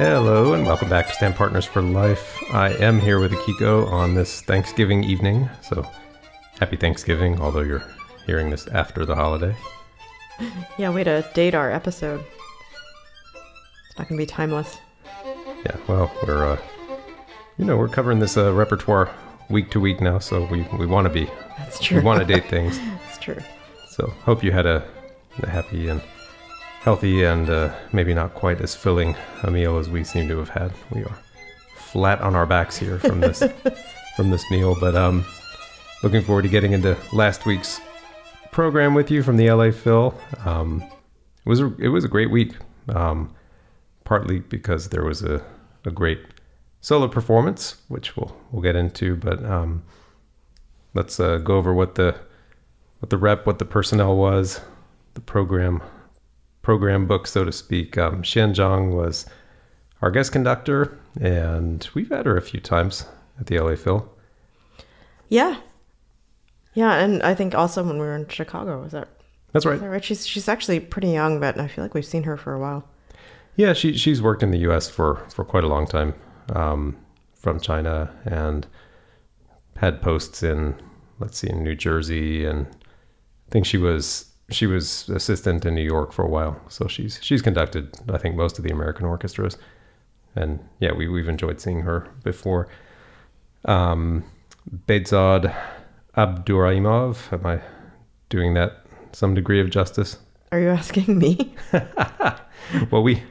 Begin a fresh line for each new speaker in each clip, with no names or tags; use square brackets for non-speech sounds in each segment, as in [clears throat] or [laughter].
Hello and welcome back to Stand Partners for Life. I am here with Akiko on this Thanksgiving evening, so happy Thanksgiving, although you're hearing this after the holiday. [laughs]
Yeah, way to date our episode. It's not gonna be timeless.
Yeah, well, we're, uh, you know, we're covering this uh, repertoire week to week now, so we, we want to be.
That's true.
We want to date things. [laughs]
That's true.
So hope you had a, a happy and healthy and uh, maybe not quite as filling a meal as we seem to have had. We are flat on our backs here from this [laughs] from this meal, but um, looking forward to getting into last week's program with you from the LA Phil. Um, it was a, it was a great week, um, partly because there was a, a great solo performance, which we'll we'll get into, but um, let's uh, go over what the what the rep, what the personnel was, the program program book, so to speak. Um, Xian Zhang was our guest conductor, and we've had her a few times at the LA Phil.
Yeah. Yeah, and I think also when we were in Chicago, is that,
That's right.
that right? She's she's actually pretty young, but I feel like we've seen her for a while.
Yeah, she she's worked in the U.S. for for quite a long time, um, from China, and had posts in let's see in New Jersey, and I think she was she was assistant in New York for a while. So she's she's conducted I think most of the American orchestras, and yeah, we we've enjoyed seeing her before. Um, Behzod Abduraimov, am I doing that some degree of justice?
Are you asking me? [laughs]
well, we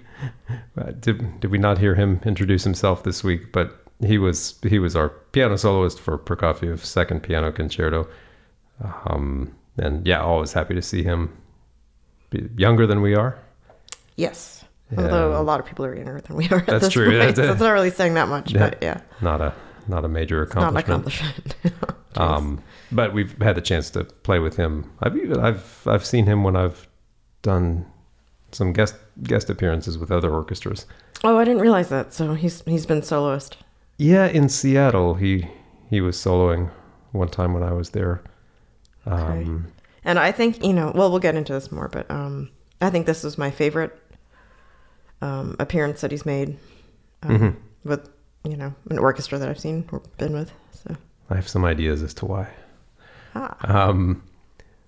uh, did. Did we not hear him introduce himself this week? But he was he was our piano soloist for Prokofiev's second piano concerto. Um, and yeah, always happy to see him. Be younger than we are.
yes. Although a lot of people are younger than we are. At
That's
this
true.
Point,
That's
so
it.
it's not really saying that much,
Yeah.
but yeah,
Not a not a major
it's not an
accomplishment.
accomplishment. [laughs]
Um, but we've had the chance to play with him. I've even I've I've seen him when I've done some guest guest appearances with other orchestras.
oh, I didn't realize that. So he's he's been soloist.
Yeah, in Seattle, he he was soloing one time when I was there. Um,
And I think, you know, well, we'll get into this more, but um, I think this is my favorite um, appearance that he's made um,
Mhm.
with, you know, an orchestra that I've seen or been with. So,
I have some ideas as to why.
ah,
Um,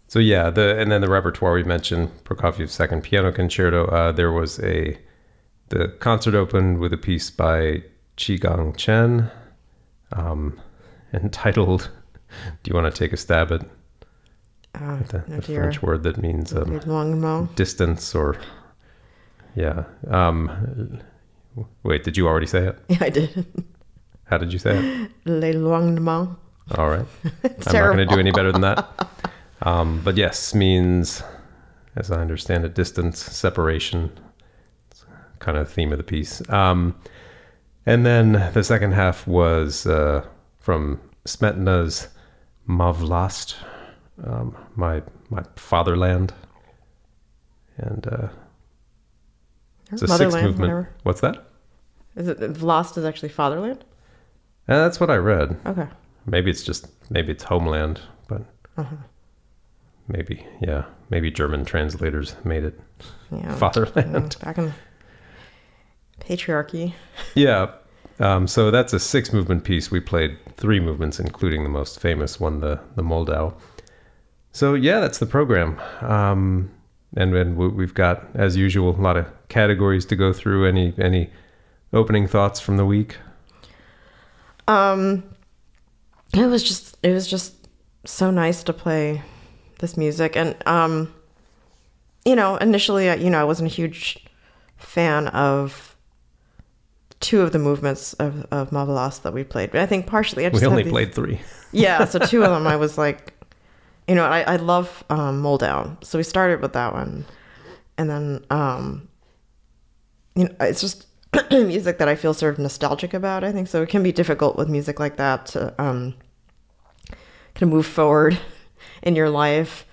so yeah, the and then the repertoire we mentioned Prokofiev's second piano concerto. Uh, there was a the concert opened with a piece by Qigang Chen, um, [laughs] entitled. [laughs] Do you want to take a stab at the,
oh
the. French word that means um, distance or yeah? Um, wait, did you already say it?
Yeah, I did.
How did you say it?
L'éloignement.
All right. [laughs] I'm not going to do any better than that. Um, but yes, means, as I understand it, distance, separation. It's kind of the theme of the piece. Um, and then the second half was uh, from Smetana's Má vlast, um, my my fatherland, and uh, it's a sixth movement.
whatever.
What's that?
Is it Lost is actually fatherland?
Uh, that's what I read.
Okay.
Maybe it's just maybe it's homeland, but
Uh-huh.
maybe yeah, maybe German translators made it
Yeah. [laughs]
fatherland.
Back in patriarchy.
yeah. Um, so that's a six movement piece. We played three movements, including the most famous one, the the Moldau. So yeah, that's the program. Um, and then we- we've got, as usual, a lot of categories to go through. Any any opening thoughts from the week?
Um, it was just it was just so nice to play this music, and um, you know, initially, I- you know, I wasn't a huge fan of two of the movements of of Marvelous that we played. But I think partially, I just
We only
these-
played three.
yeah, so two of [laughs] them, I was like, you know, I I love um, Moldau, so we started with that one, and then um, you know, it's just [clears throat] music that I feel sort of nostalgic about. I think so. It can be difficult with music like that to um, kind of move forward [laughs] in your life,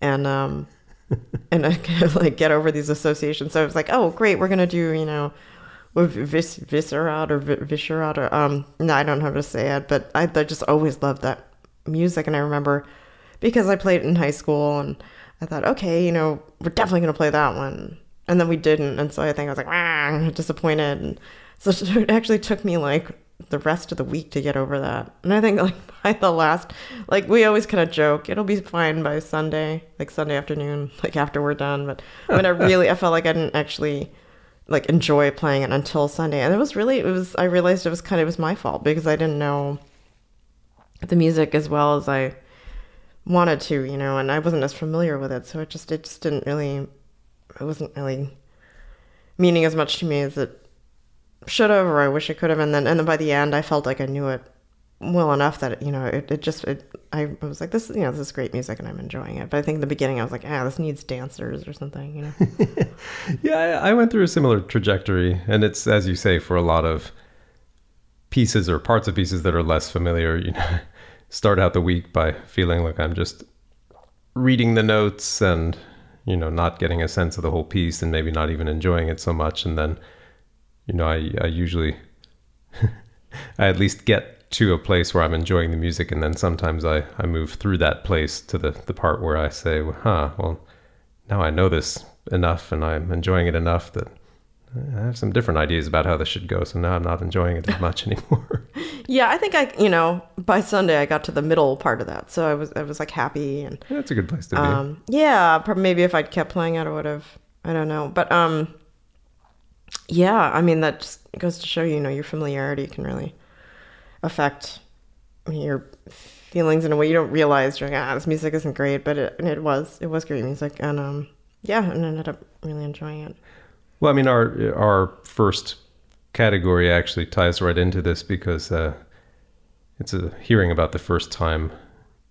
and um, [laughs] and I [laughs] kind of like get over these associations. So I was like, oh, great, we're gonna do, you know, with vis- viscerat or vi- viscerat or um, no, I don't know how to say it, but I, I just always loved that music, and I remember because I played it in high school, and I thought, okay, you know, we're definitely gonna play that one, and then we didn't, and so I think I was like "Wah," disappointed, and so [laughs] it actually took me like the rest of the week to get over that. And I think [laughs] like by the last, like we always kind of joke, it'll be fine by Sunday, like Sunday afternoon, [laughs] like after we're done. But when I really, I felt like I didn't actually like enjoy playing it until Sunday, and it was really, it was. I realized it was kind of it was my fault because I didn't know the music as well as I wanted to, you know, and I wasn't as familiar with it, so it just it just didn't really, it wasn't really meaning as much to me as it should have or I wish it could have. And then and then by the end I felt like I knew it well enough that you know it, it just it I was like this you know this is great music and I'm enjoying it. But I think in the beginning I was like ah this needs dancers or something you know? [laughs]
Yeah, I I went through a similar trajectory, and it's as you say for a lot of pieces or parts of pieces that are less familiar. You know, start out the week by feeling like I'm just reading the notes and you know not getting a sense of the whole piece and maybe not even enjoying it so much, and then you know I I usually [laughs] I at least get to a place where I'm enjoying the music, and then sometimes I I move through that place to the the part where I say, huh, well now I know this enough and I'm enjoying it enough that I have some different ideas about how this should go. So now I'm not enjoying it as much [laughs] anymore. [laughs]
yeah I think I you know by Sunday I got to the middle part of that so I was I was like happy and
That's a good place to be.
um yeah maybe if I'd kept playing it I would have I don't know but um yeah I mean that just goes to show you, you know your familiarity can really affect your feelings in a way you don't realize you're like ah this music isn't great but it, and it was it was great music and um yeah and I ended up really enjoying it
Well, I mean, our our first category actually ties right into this because uh, it's a hearing about the first time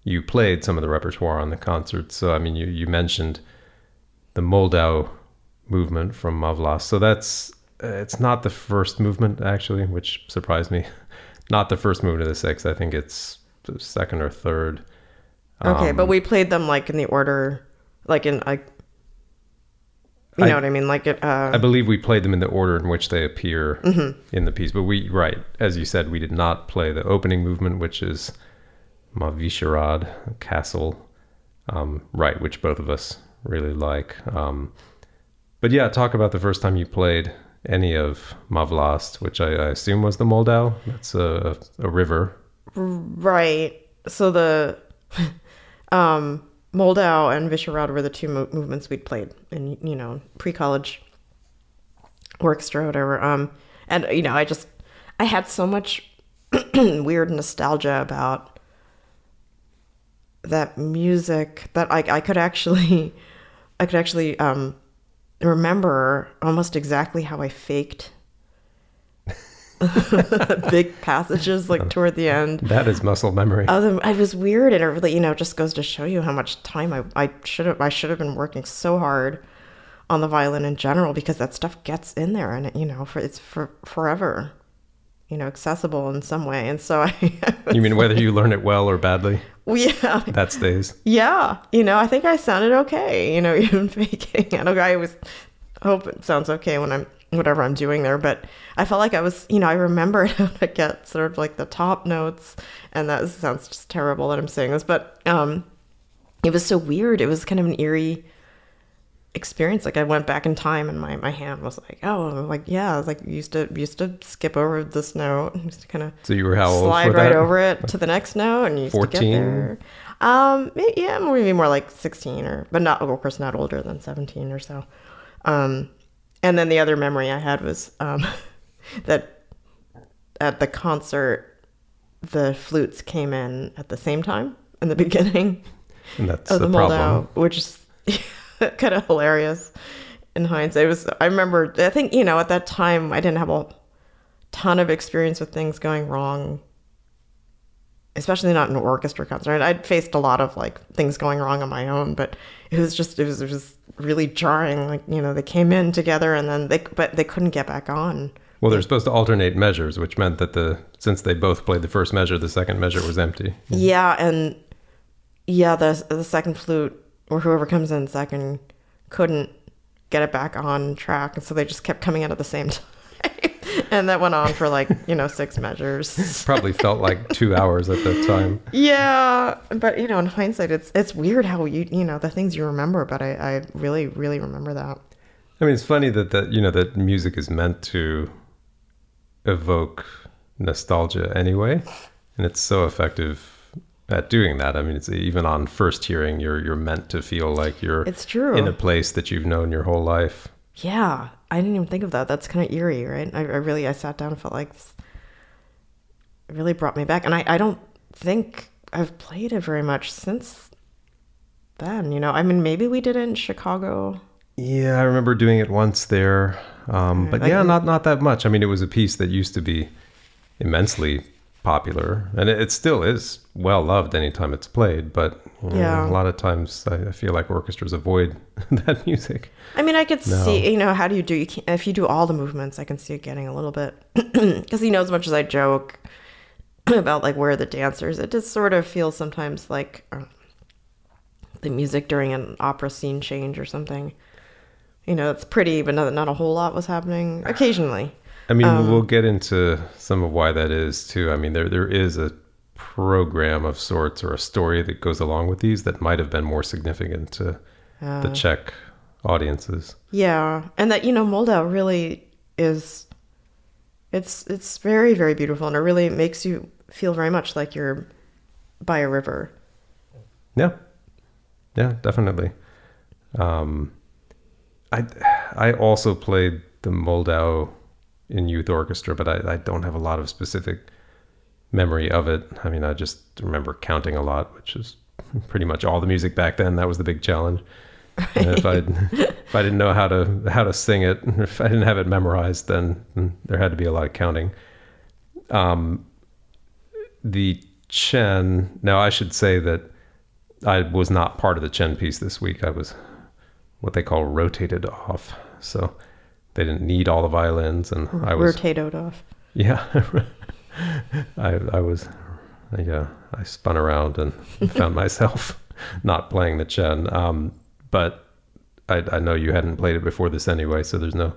you played some of the repertoire on the concert. So, I mean, you you mentioned the Moldau movement from Má vlast. So that's uh, it's not the first movement actually, which surprised me. [laughs] Not the first movement of the six. I think it's the second or third.
okay
Um,
but we played them like in the order like in like you
I-
know what I mean like it uh
I believe we played them in the order in which they appear in the piece. But we, right, as you said, we did not play the opening movement, which is Mavisharad, Castle, um, right, which both of us really like. Um, but yeah, talk about the first time you played any of Má vlast, which I, I assume was the Moldau. That's a, a river.
Right. So the [laughs] um, Moldau and Vyšehrad were the two mo- movements we'd played in, you know, pre-college orchestra or whatever. Um, and you know, I just I had so much [clears throat] weird nostalgia about that music that I I could actually [laughs] I could actually um remember almost exactly how I faked [laughs] big passages like toward the end.
That is muscle memory.
Other, I was weird, and it really, you know, just goes to show you how much time I, I should have, I should have been working so hard on the violin in general because that stuff gets in there, and it, you know, for it's for forever, you know, accessible in some way. And so I, [laughs]
you mean whether you learn it well or badly?
yeah,
That stays.
yeah, you know, I think I sounded okay, you know, [laughs] even faking. I don't, I always hope it sounds okay when I'm whatever I'm doing there, but I felt like I was, you know, I remembered [laughs] how to get sort of like the top notes, and that sounds just terrible that I'm saying this, but um, it was so weird. It was kind of an eerie experience. Like I went back in time, and my my hand was like, oh, like yeah, I was like used to used to skip over this note, used to kind of
So you were how old
slide right
that?
over it to the next note and you used to
14?
get there. Um, yeah, maybe more like 16 or, but not, of course, not older than 17 or so. Um, and then the other memory I had was um, [laughs] that at the concert, the flutes came in at the same time in the [laughs] beginning
And that's
of
the,
the,
problem.
Moldau, which is [laughs] kind of hilarious in hindsight. It was, I remember, I think, you know, at that time, I didn't have a ton of experience with things going wrong, especially not an orchestra concert. I'd faced a lot of like things going wrong on my own, but it was just, it was, it was really jarring. Like, you know, they came in together and then they, but they couldn't get back on.
Well, they're supposed to alternate measures, which meant that the since they both played the first measure, the second measure was empty.
Yeah, and yeah, the the second flute or whoever comes in second couldn't get it back on track, and so they just kept coming out at the same [laughs] time, [laughs] and that went on for like you know six measures. [laughs]
Probably felt like two hours at that time.
yeah, but you know, in hindsight, it's it's weird how you you know the things you remember, but I I really really remember that.
I mean, it's funny that that you know that music is meant to evoke nostalgia anyway, and it's so effective at doing that. I mean, it's even on first hearing, you're you're meant to feel like you're
It's true.
in a place that you've known your whole life.
Yeah, I didn't even think of that. That's kind of eerie, right? I, I really, I sat down and felt like this, it really brought me back. And I, I don't think I've played it very much since then. You know, I mean, maybe we did it in Chicago.
Yeah, I remember doing it once there, um, but
Like-
yeah, not not that much. I mean, it was a piece that used to be immensely popular, and it, it still is well loved anytime it's played. But you know,
Yeah.
a lot of times I, I feel like orchestras avoid [laughs] that music.
I mean, I could
No.
see, you know, how do you do? You can, if you do all the movements, I can see it getting a little bit [clears throat] because you know, as much as I joke [clears throat] about like where the dancers, it just sort of feels sometimes like uh, the music during an opera scene change or something. You know, it's pretty, but not, not a whole lot was happening. Occasionally,
I mean,
Um,
we'll get into some of why that is too. I mean, there there is a program of sorts or a story that goes along with these that might have been more significant to the Czech audiences.
yeah, and that you know, Moldau really is. It's it's very very beautiful, and it really makes you feel very much like you're by a river.
Yeah, yeah, definitely. Um, I I also played the Moldau in youth orchestra, but I, I don't have a lot of specific memory of it. I mean, I just remember counting a lot, which is [laughs] pretty much all the music back then. That was the big challenge. And if I [laughs] if I didn't know how to how to sing it, [laughs] if I didn't have it memorized, then there had to be a lot of counting. Um, the Chen. Now I should say that I was not part of the Chen piece this week. I was what they call rotated off, so they didn't need all the violins, and I was
Rotated off.
yeah. [laughs] I I was yeah. I spun around and found [laughs] myself not playing the Chen. Um, but I, I know you hadn't played it before this anyway, so there's no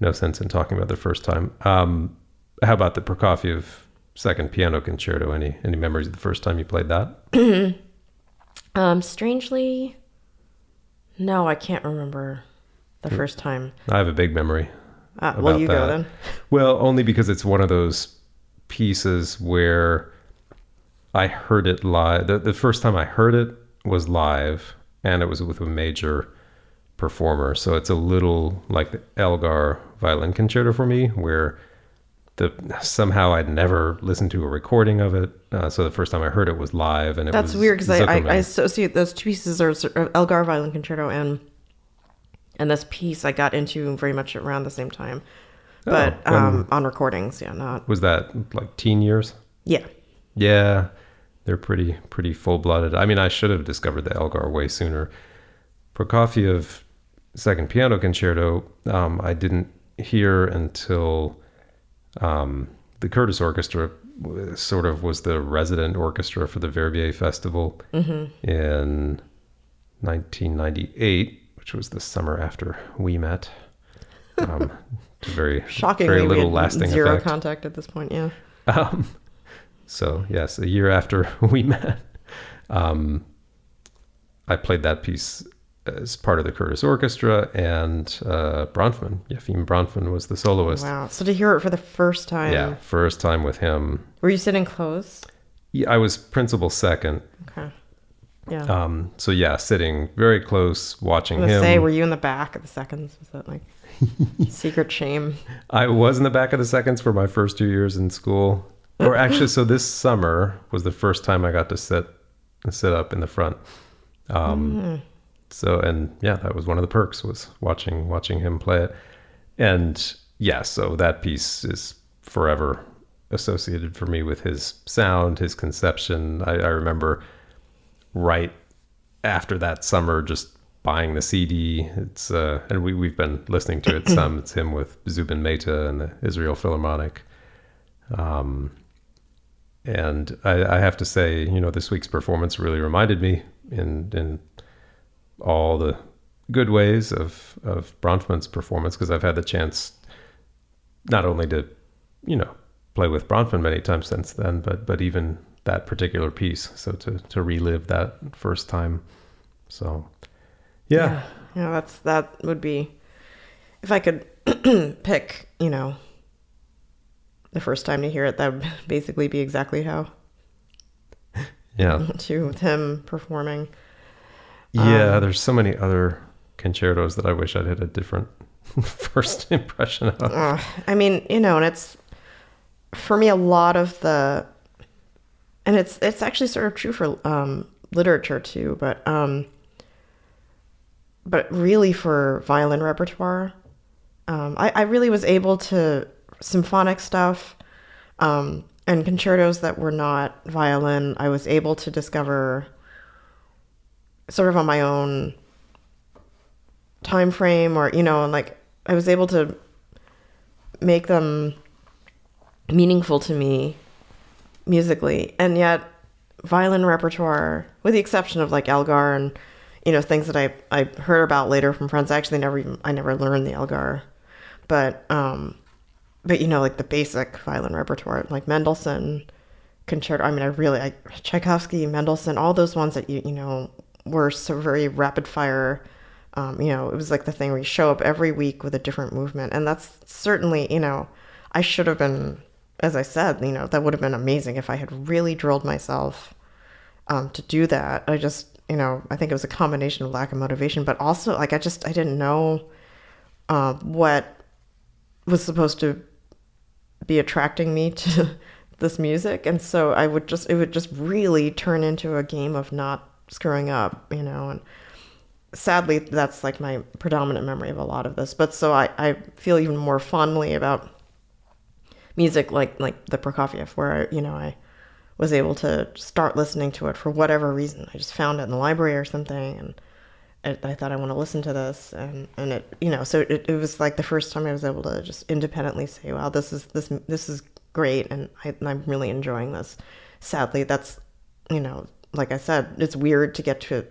no sense in talking about the first time. Um, how about the Prokofiev second piano concerto? Any any memories of the first time you played that? [clears throat]
Um, strangely, no, I can't remember the first time.
I have a big memory.
Uh, well,
About
you go then.
Well, only because it's one of those pieces where I heard it live. The, the first time I heard it was live, and it was with a major performer. So it's a little like the Elgar violin concerto for me, where the somehow I'd never listened to a recording of it. Uh, so the first time I heard it was live, and it
That's weird because I, I, I associate those two pieces are of Elgar violin concerto and and this piece I got into very much around the same time, but
Oh,
um, on recordings, yeah, not
was that like teen years?
yeah.
Yeah, they're pretty pretty full blooded. I mean, I should have discovered the Elgar way sooner. Prokofiev second piano concerto, um, I didn't hear until um, the Curtis Orchestra sort of was the resident orchestra for the Verbier Festival in 1998, which was the summer after we met. Um, [laughs] very
Shockingly,
very little lasting
zero
effect.
contact at this point. Yeah,
Um, so yes, a year after [laughs] we met, um, I played that piece as part of the Curtis Orchestra, and uh, Bronfman, Yefim Bronfman, was the soloist.
wow. So to hear it for the first time,
Yeah, first time with him.
were you sitting close?
Yeah, I was principal second.
Okay, yeah.
Um, so yeah, sitting very close, watching him.
say, were you in the back of the seconds? Was that like [laughs] secret shame?
I was in the back of the seconds for my first two years in school. Or actually, so this summer was the first time I got to sit sit up in the front. Um, So and yeah, that was one of the perks was watching watching him play it. And yeah, so that piece is forever associated for me with his sound, his conception. I, I remember right after that summer just buying the CD. It's uh, and we we've been listening to it [clears throat] some. It's him with Zubin Mehta and the Israel Philharmonic. Um, and I, I have to say, you know, this week's performance really reminded me in in all the good ways of of Bronfman's performance because I've had the chance not only to, you know, play with Bronfman many times since then, but but even that particular piece. So to to relive that first time. So yeah.
yeah, that's that would be if I could [clears throat] pick, you know, the first time to hear it, that would [laughs] basically be exactly how [laughs]
Yeah. [laughs]
to him performing.
Yeah, there's so many other concertos that I wish I'd had a different first impression of.
Uh, I mean, you know, and it's for me a lot of the, and it's it's actually sort of true for um, literature too, but um, but really for violin repertoire, um, I, I really was able to symphonic stuff um, and concertos that were not violin. I was able to discover sort of on my own time frame or you know and like i was able to make them meaningful to me musically and yet violin repertoire with the exception of like elgar and you know things that i i heard about later from friends I actually never even i never learned the elgar but um but you know like the basic violin repertoire like mendelssohn concerto i mean i really i tchaikovsky mendelssohn all those ones that you you know were so very rapid fire um, you know, it was like the thing where you show up every week with a different movement. And that's certainly, you know, I should have been, as I said, you know, that would have been amazing if I had really drilled myself um, to do that. I just, you know, I think it was a combination of lack of motivation, but also like I just, I didn't know uh, what was supposed to be attracting me [laughs] to this music. And so I would just, it would just really turn into a game of not screwing up, you know, and, sadly that's like my predominant memory of a lot of this but so i, I feel even more fondly about music like like the prokofiev where I, you know i was able to start listening to it for whatever reason. I just found it in the library or something and it, i thought i want to listen to this and and it you know so it, it was like the first time i was able to just independently say wow this is this this is great and, I, and i'm really enjoying this. Sadly that's you know like i said it's weird to get to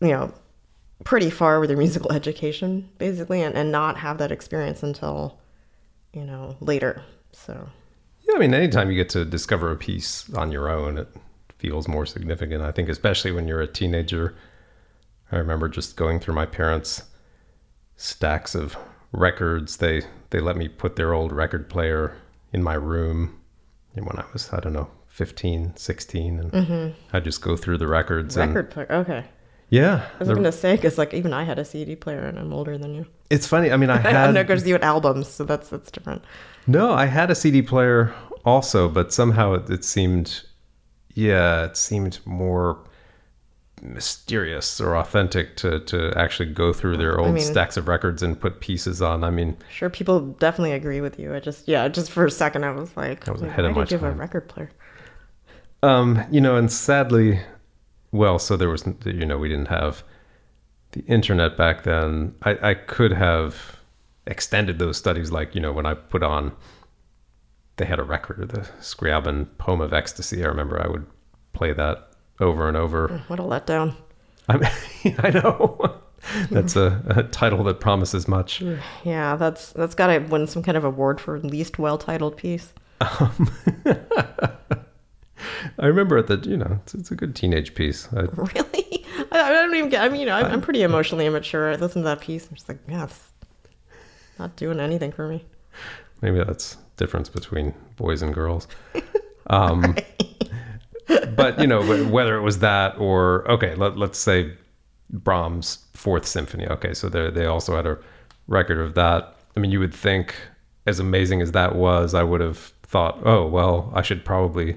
you know pretty far with your musical [laughs] education basically and, and not have that experience until you know later so
Yeah, I mean, anytime you get to discover a piece on your own, it feels more significant. I think, especially when you're a teenager. I remember just going through my parents' stacks of records. They they let me put their old record player in my room and when I was, I don't know, 15, 16. And mm-hmm. I'd just go through the records. and
record player okay
Yeah.
i was
the-
gonna say because like even i had a cd player and i'm older than you
it's funny. I mean, I [laughs]
i
had.
know because you had albums so that's that's different
No, I had a CD player also, but somehow it, it seemed, yeah, it seemed more mysterious or authentic to to actually go through their old
mean-
stacks of records and put pieces on. I mean,
sure people definitely agree with you i just yeah just for a second i was like
I was
like,
ahead of my
you have a record player
um, you know, and sadly, well, so there was, you know, we didn't have the internet back then. I, I could have extended those studies, like you know, when I put on, they had a record of the Scriabin poem of ecstasy. I remember I would play that over and over.
Mm, what a letdown
I mean, [laughs] I know [laughs] that's a, a title that promises much.
Mm, yeah that's that's gotta win some kind of award for least well-titled piece um, [laughs]
I remember at the, you know, it's, it's a good teenage piece. I,
Really? I, I don't even get. I mean, you know, I'm, I'm pretty emotionally immature. I listen to that piece. I'm just like, yeah, not doing anything for me.
maybe that's difference between boys and girls. [laughs] Um, but you know, whether it was that or okay, let, let's say Brahms' Fourth Symphony. Okay, so they they also had a record of that. I mean, you would think, as amazing as that was, I would have thought, oh well, I should probably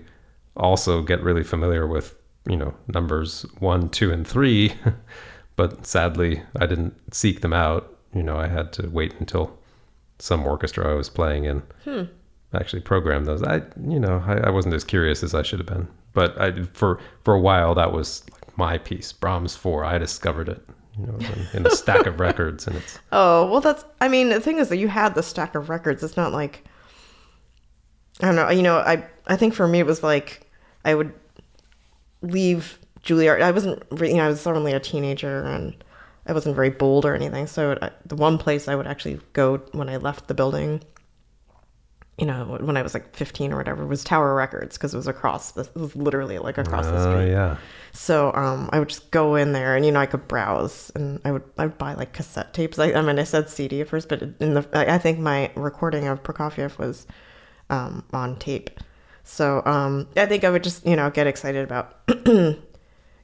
also get really familiar with you know numbers one, two, and three. [laughs] but sadly, I didn't seek them out. You know, I had to wait until some orchestra I was playing in hmm. actually programmed those. I, you know, I, I wasn't as curious as I should have been. But I, for for a while, that was like my piece, Brahms Four. I discovered it, you know, in, in a stack of records, and it's [laughs]
Oh well, that's. I mean, the thing is that you had the stack of records. It's not like I don't know. You know, I I think for me it was like I would leave Juilliard. I wasn't. You know, I was only a teenager and. I wasn't very bold or anything, so the one place I would actually go when I left the building you know, when I was like 15 or whatever, was Tower Records because it was across. The, it was literally like across the
Oh
street.
yeah.
So um, I would just go in there, and you know, I could browse, and I would I would buy like cassette tapes. I, I mean, I said CD at first, but in the I I think my recording of Prokofiev was um, on tape. So um, I think I would just you know get excited about [clears throat]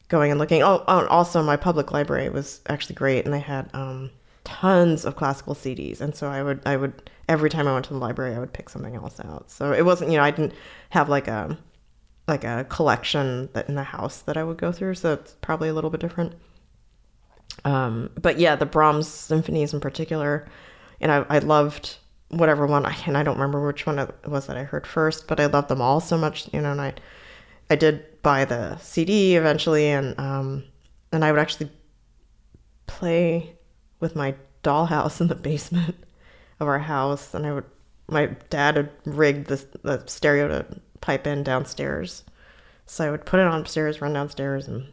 going and looking. Oh, oh, also my public library was actually great, and they had um, tons of classical CDs, and so I would I would every time I went to the library, I would pick something else out. So it wasn't you know I didn't have like a like a collection that in the house that I would go through, so it's probably a little bit different. Um, but yeah, the Brahms symphonies in particular, and I, I loved whatever one I and I don't remember which one it was that I heard first, but I loved them all so much, you know. And I, I did buy the CD eventually, and um, and I would actually play with my dollhouse [laughs] in the basement of our house, and I would. My dad had rigged the the stereo to pipe in downstairs, so I would put it on upstairs, run downstairs, and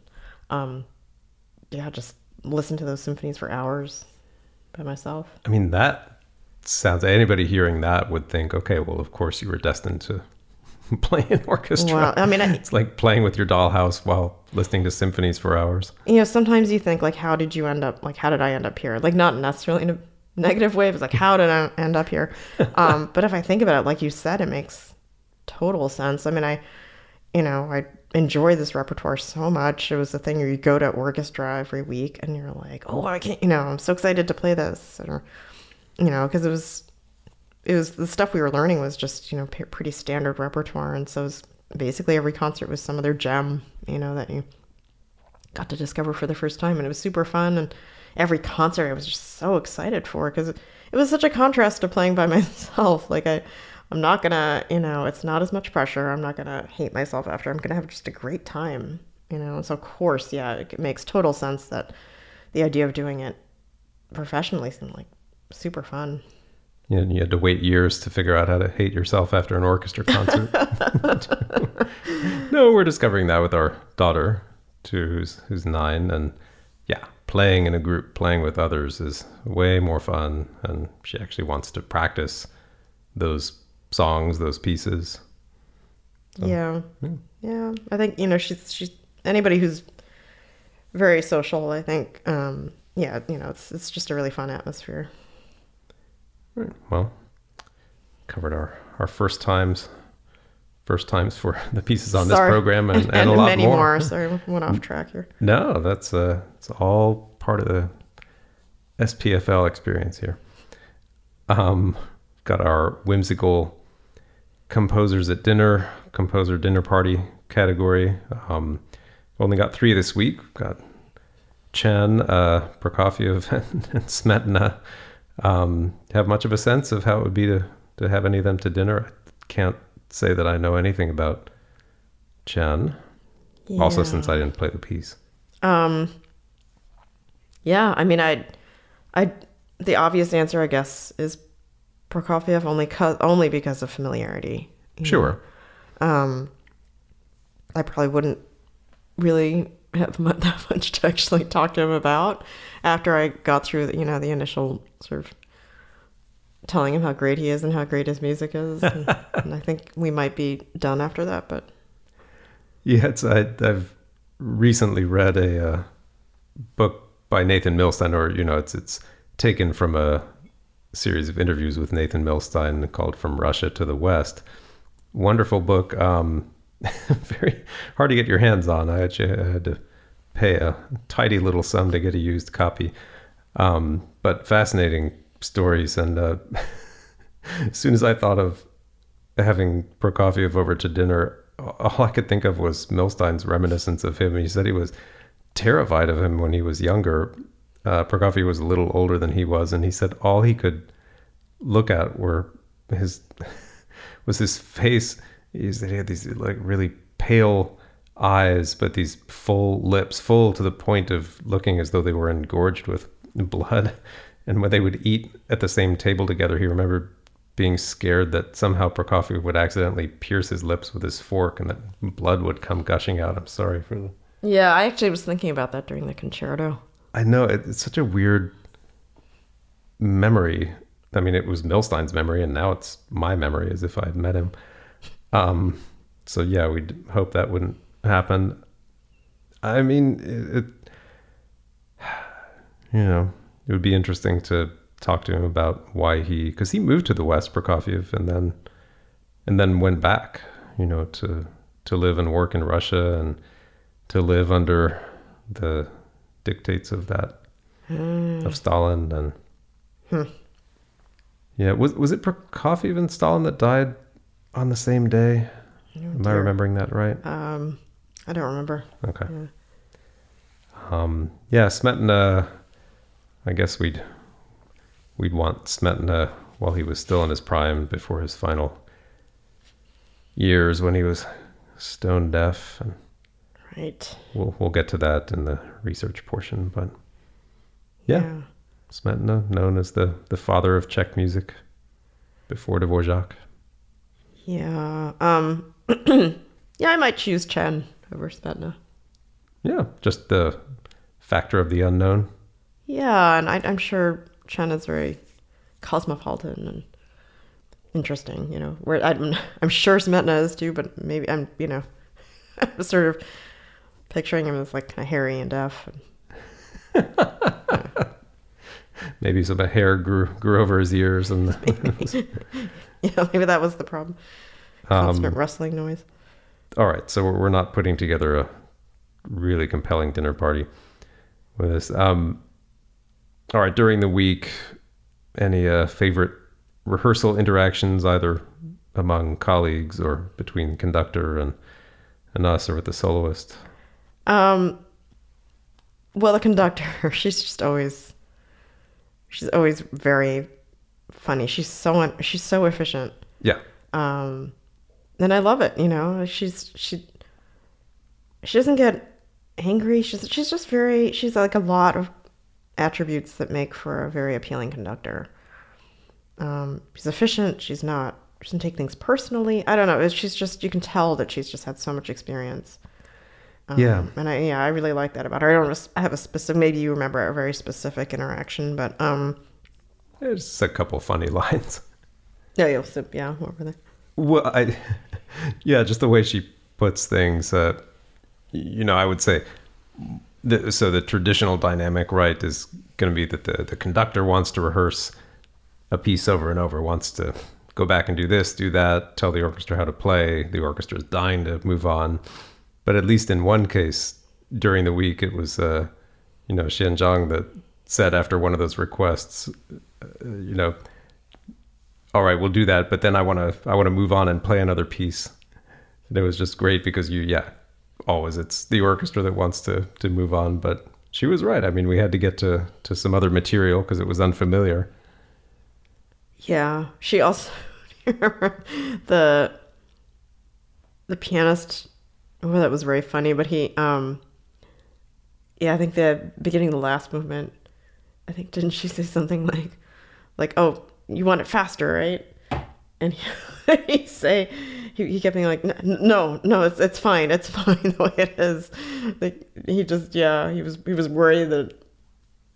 um, yeah, just listen to those symphonies for hours by myself.
I mean, that sounds. Anybody hearing that would think, okay, well, of course you were destined to [laughs] play an orchestra.
Well, I mean, I,
it's like playing with your dollhouse while listening to symphonies for hours.
you know, sometimes you think like, how did you end up? Like, how did I end up here? Like, not necessarily in a negative way. It's like, how did I end up here? [laughs] Um, but if I think about it, like you said, it makes total sense. I mean, I, you know, I enjoy this repertoire so much. It was the thing where you go to orchestra every week and you're like, oh, I can't, you know, I'm so excited to play this, or, you know, because it was, it was the stuff we were learning was just, you know, p- pretty standard repertoire, and so it basically every concert was some other gem, you know, that you got to discover for the first time, and it was super fun. And every concert I was just so excited for because it, it was such a contrast to playing by [laughs] myself. Like I, I'm not gonna, you know, it's not as much pressure. I'm not gonna hate myself after. I'm gonna have just a great time, you know. And so of course, yeah, it makes total sense that the idea of doing it professionally seemed like super fun.
You, know, you had to wait years to figure out how to hate yourself after an orchestra concert. [laughs] no, we're discovering that with our daughter, too, who's who's nine, and yeah, playing in a group, playing with others is way more fun, and she actually wants to practice those songs, those pieces. So,
yeah.
yeah.
yeah, I think you know she's she's anybody who's very social. I think, um, yeah, you know, it's it's just a really fun atmosphere.
Right. Well, covered our our first times, first times for [laughs] the pieces on
Sorry.
this program, and, [laughs] and, a lot
many
more.
more. Sorry, went off track here.
No, that's uh, it's all part of the SPFL experience here. Um, got our whimsical composers at dinner, composer dinner party category. Um, only got three this week. Got Chen, uh, Prokofiev, and, [laughs] and Smetana. Um, have much of a sense of how it would be to to have any of them to dinner. I can't say that I know anything about Chen. Also, since I didn't play the piece.
Um, yeah, I mean, I, I, the obvious answer, I guess, is Prokofiev only cause, only because of familiarity. know.
Sure.
Um, I probably wouldn't really have [laughs] that much to actually talk to him about after I got through, you know, the initial sort of telling him how great he is and how great his music is. And, [laughs] and I think we might be done after that, but
Yeah, it's I, I've recently read a uh, book by Nathan Milstein, or you know, it's it's taken from a series of interviews with Nathan Milstein called "From Russia to the West." Wonderful book. Um, [laughs] very hard to get your hands on. I actually had to pay a tidy little sum to get a used copy, um, but fascinating stories. And uh, [laughs] as soon as I thought of having Prokofiev over to dinner, all I could think of was Milstein's reminiscence of him. He said he was terrified of him when he was younger. Uh, Prokofiev was a little older than he was, and he said all he could look at were his [laughs] was his face. He said he had these like really pale eyes, but these full lips, full to the point of looking as though they were engorged with blood. [laughs] And when they would eat at the same table together, he remembered being scared that somehow Prokofiev would accidentally pierce his lips with his fork and that blood would come gushing out. I'm sorry for the.
yeah, I actually was thinking about that during the concerto.
I know it's such a weird memory I mean, it was Milstein's memory, and now it's my memory as if I had met him. Um, so yeah, we'd hope that wouldn't happen. I mean, it, it [sighs] you know, it would be interesting to talk to him about why he, because he moved to the West, Prokofiev, and then and then went back, you know, to to live and work in Russia and to live under the dictates of that of Stalin and
Hmm.
yeah, was was it Prokofiev and Stalin that died on the same day?
Oh,
Am I remembering that right?
Um, I don't remember.
Okay.
Yeah.
Um, yeah, Smetana. I guess we'd we'd want Smetana while he was still in his prime, before his final years when he was stone deaf, and
Right.
we'll we'll get to that in the research portion. But yeah, Smetana, known as the the father of Czech music, before Dvorak.
Yeah. Um. [clears throat] yeah, I might choose Chen over Smetana.
Yeah, just the factor of the unknown.
Yeah, and I, I'm sure Chen is very cosmopolitan and interesting. You know, where I'm, [laughs] I'm sure Smetana is too, but maybe I'm, you know, [laughs] I'm sort of picturing him as like kind of hairy and deaf. [laughs]
Maybe some hair grew grew over his ears, and [laughs]
Yeah, maybe that was the problem.
um,
Constant rustling noise.
all right. So we're we're not putting together a really compelling dinner party with this. Um, all right. During the week, any uh, favorite rehearsal interactions, either among colleagues or between the conductor and and us, or with the soloist?
Um, well, the conductor, [laughs] she's just always, she's always very funny. She's so she's so efficient.
Yeah.
Um, and I love it. You know, she's she she doesn't get angry. She's she's just very she's like a lot of attributes that make for a very appealing conductor. Um, she's efficient. She's not. She doesn't take things personally. I don't know. She's just you can tell that she's just had so much experience. Um,
Yeah.
and I yeah I really like that about her. I don't have a specific. Maybe you remember a very specific interaction, but um,
There's a couple funny [laughs] lines.
yeah, yeah, so, yeah, what were they?
Well, I, [laughs] yeah, just the way she puts things. Uh, you know, I would say, the, so the traditional dynamic, right, is going to be that the the conductor wants to rehearse a piece over and over, wants to go back and do this, do that, tell the orchestra how to play. The orchestra is dying to move on, but at least in one case during the week, it was, uh, you know, Xian Zhang that said after one of those requests, you know all right, we'll do that. But then I want to, I want to move on and play another piece. And it was just great because you, yeah, always it's the orchestra that wants to to move on. But she was right. I mean, we had to get to to some other material because it was unfamiliar.
Yeah, she also [laughs] the the pianist. Oh, that was very funny. But he, um, yeah, I think the beginning of the last movement. I think didn't she say something like, like, oh, you want it faster, right? And he, [laughs] he say, he, he kept being like, "N- no, no, it's it's fine, it's [laughs] fine the way it is. Like he just, yeah, he was he was worried that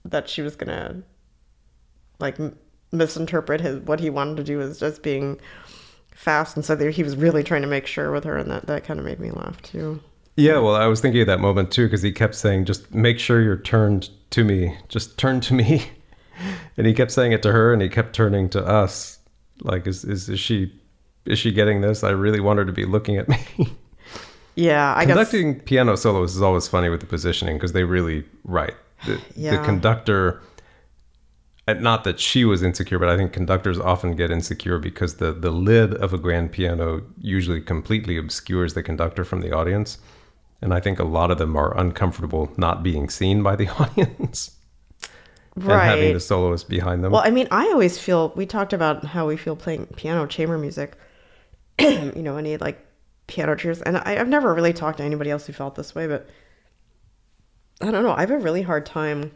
that she was gonna like m- misinterpret his what he wanted to do as just being fast and so there, he was really trying to make sure with her and that that kind of made me laugh too
Yeah, well, I was thinking of that moment too because he kept saying, "Just make sure you're turned to me. Just turn to me." [laughs] And he kept saying it to her, and he kept turning to us, like, "Is is, is she is she getting this? I really want her to be looking at me." [laughs]
yeah i guess
Conducting piano solos is always funny with the positioning because they really right. The, the conductor, and not that she was insecure, but I think conductors often get insecure because the the lid of a grand piano usually completely obscures the conductor from the audience, and I think a lot of them are uncomfortable not being seen by the [laughs] audience and having the soloist behind them.
well i mean i always feel we talked about how we feel playing piano chamber music [clears throat] you know any like piano chairs and I, i've never really talked to anybody else who felt this way but i don't know i have a really hard time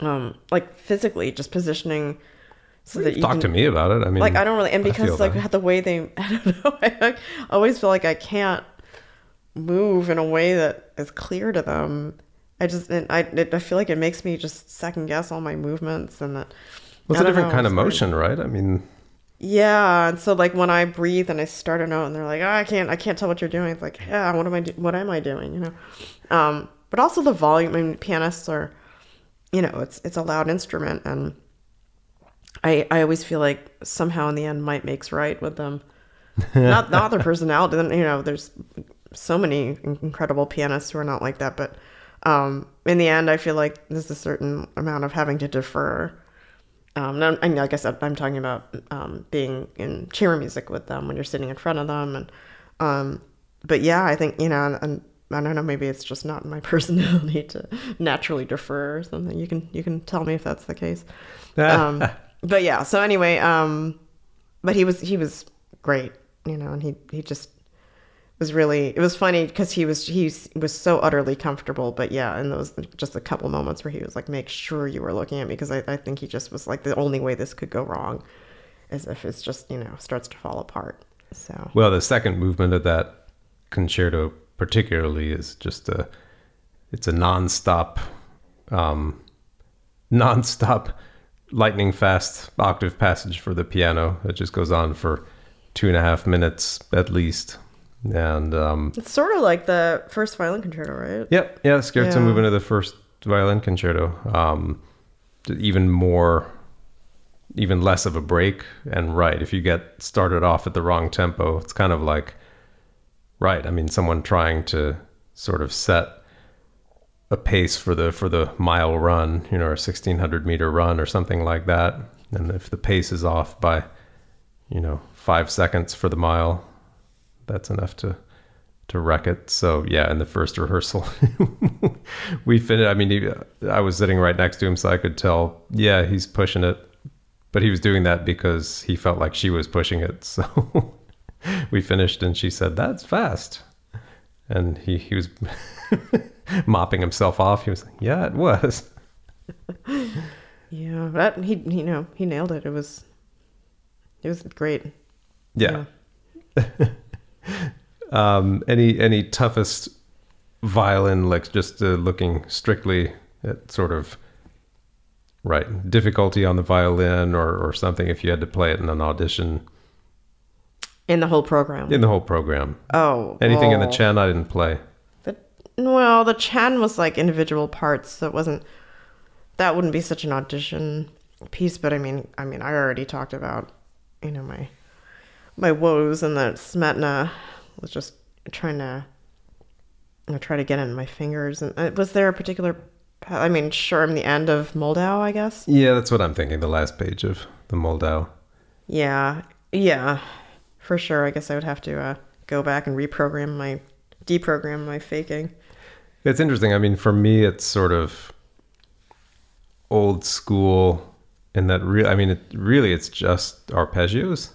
um like physically just positioning so that you
Talk
can,
to me about it. I mean,
like I don't really, and because like
that.
the way they, [laughs] I don't know, I, like, always feel like I can't move in a way that is clear to them. I just, and I, it, I feel like it makes me just second guess all my movements, and that,
Well, it's a different
know,
kind of
it's weird.
motion, right? I mean,
Yeah, and so like when I breathe and I start a note, and they're like, oh, "I can't, I can't tell what you're doing." It's like, yeah, what am I, do- what am I doing? You know, um, but also the volume. I mean, pianists are, you know, it's it's a loud instrument, and I I always feel like somehow in the end, might makes right with them. [laughs] not not their personality. You know, there's so many incredible pianists who are not like that, but um, in the end, I feel like there's a certain amount of having to defer. Um, and, and like I said, I'm talking about um, being in chamber music with them when you're sitting in front of them, and um, but yeah, I think you know, and, and I don't know, maybe it's just not my [laughs] personality to naturally defer or something. You can you can tell me if that's the case. [laughs] Um, but yeah, so anyway, um, but he was he was great, you know, and he he just was really it was funny because he was he was so utterly comfortable but yeah and those just a couple moments where he was like make sure you were looking at me because I, I think he just was like the only way this could go wrong is if it's just you know starts to fall apart so
well, the second movement of that concerto, particularly, is just a it's a nonstop, um, [laughs] nonstop, lightning fast octave passage for the piano. It just goes on for two and a half minutes at least, and um,
it's sort of like the first violin concerto right
Yep, yeah, scherzo
Yeah.
movement of the first violin concerto. Um, even more, even less of a break. And right, if you get started off at the wrong tempo, it's kind of like, right. I mean, someone trying to sort of set a pace for the for the mile run, you know, or sixteen hundred meter run or something like that. And if the pace is off by, you know, five seconds for the mile, that's enough to to wreck it. So yeah, in the first rehearsal, [laughs] we finished. I mean, he, I was sitting right next to him, so I could tell. Yeah, he's pushing it, but he was doing that because he felt like she was pushing it. [laughs] So we finished, and she said, "That's fast," and he he was [laughs] mopping himself off. He was like, "Yeah, it was."
yeah that he you know he nailed it it was it was great
Yeah. Um, any any toughest violin, like just uh, looking strictly at sort of right difficulty on the violin or or something. If you had to play it in an audition
in the whole program
in the whole program,
oh
anything in the Chen I didn't play.
The, well, the Chen was like individual parts, so it wasn't. That wouldn't be such an audition piece, but I mean, I mean, I already talked about, you know, my my woes, and that Smetana was just trying to, know, try to get in my fingers. And uh, was there a particular? I mean, sure, in the end of Moldau, I guess.
Yeah, that's what I'm thinking. The last page of the Moldau.
Yeah, yeah, for sure. I guess I would have to uh, go back and reprogram my, deprogram my faking.
It's interesting. I mean, for me, it's sort of old school in that. Real, I mean, it really it's just arpeggios,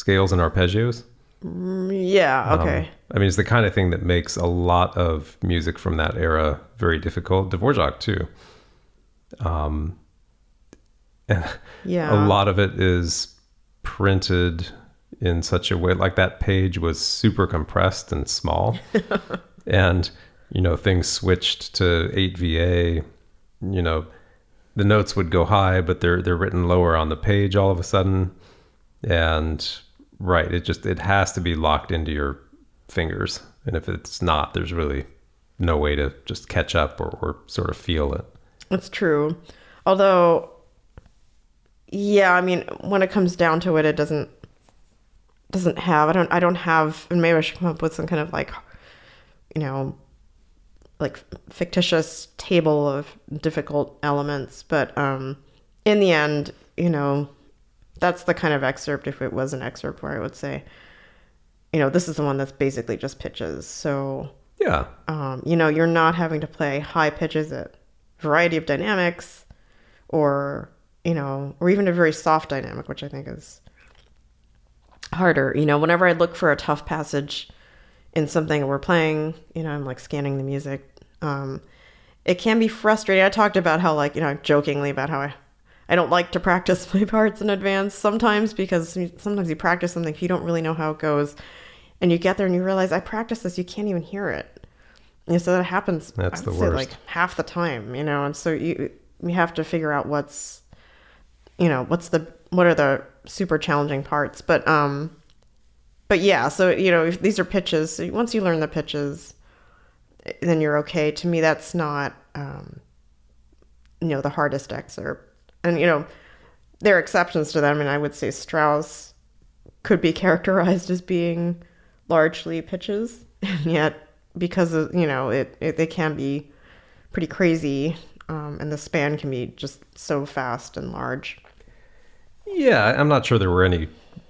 scales and arpeggios.
Yeah.
Um,
Okay.
I mean, it's the kind of thing that makes a lot of music from that era very difficult. Dvorak too. Um, and
yeah.
a lot of it is printed in such a way like that page was super compressed and small [laughs] and you know things switched to 8va you know the notes would go high but they're they're written lower on the page all of a sudden and right it just it has to be locked into your fingers and if it's not there's really no way to just catch up or, or sort of feel it
It's true. Although, yeah, I mean, when it comes down to it, it doesn't doesn't have. I don't. I don't have. And maybe I should come up with some kind of like, you know, like fictitious table of difficult elements. But um, in the end, you know, that's the kind of excerpt. If it was an excerpt, where I would say, you know, this is the one that's basically just pitches. So
yeah
um, you know, you're not having to play high pitches at variety of dynamics or, you know, or even a very soft dynamic, which I think is harder. You know, whenever I look for a tough passage in something we're playing, you know, I'm like scanning the music. Um, it can be frustrating. I talked about how, like, you know, jokingly about how I, I don't like to practice [laughs] my parts in advance sometimes because sometimes you practice something if you don't really know how it goes and you get there and you realize I practiced this, you can't even hear it. And so that happens.
That's the worst.
like half the time, you know. And so you you have to figure out what's you know, what's the what are the super challenging parts? But um, but yeah, so you know, if these are pitches. So once you learn the pitches, then you're okay. To me, that's not um, you know, the hardest excerpt, and you know, there are exceptions to them, and I would say Strauss could be characterized as being largely pitches, and yet because of you know it, it they can be pretty crazy um, and the span can be just so fast and large
Yeah, I'm not sure there were any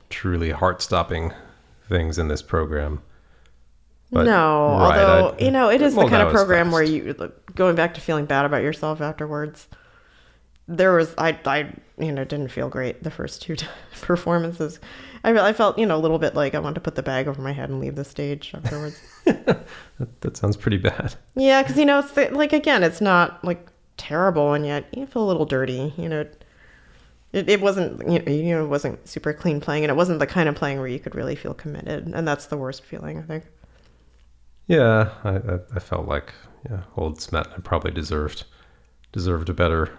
truly heart-stopping things in this program. But-
no
right,
although
I-
you know it is
well,
the kind of program where you going back to feeling bad about yourself afterwards there was i i you know didn't feel great the first two [laughs] performances I, I felt you know a little bit like i wanted to put the bag over my head and leave the stage afterwards [laughs]
That, that sounds pretty bad.
Yeah, because you know, it's the, like again, it's not like terrible, and yet you feel a little dirty. You know, it, it wasn't you know, you know it wasn't super clean playing, and it wasn't the kind of playing where you could really feel committed, and that's the worst feeling, I think.
Yeah, I, I, I felt like yeah, old Smetana probably deserved deserved a better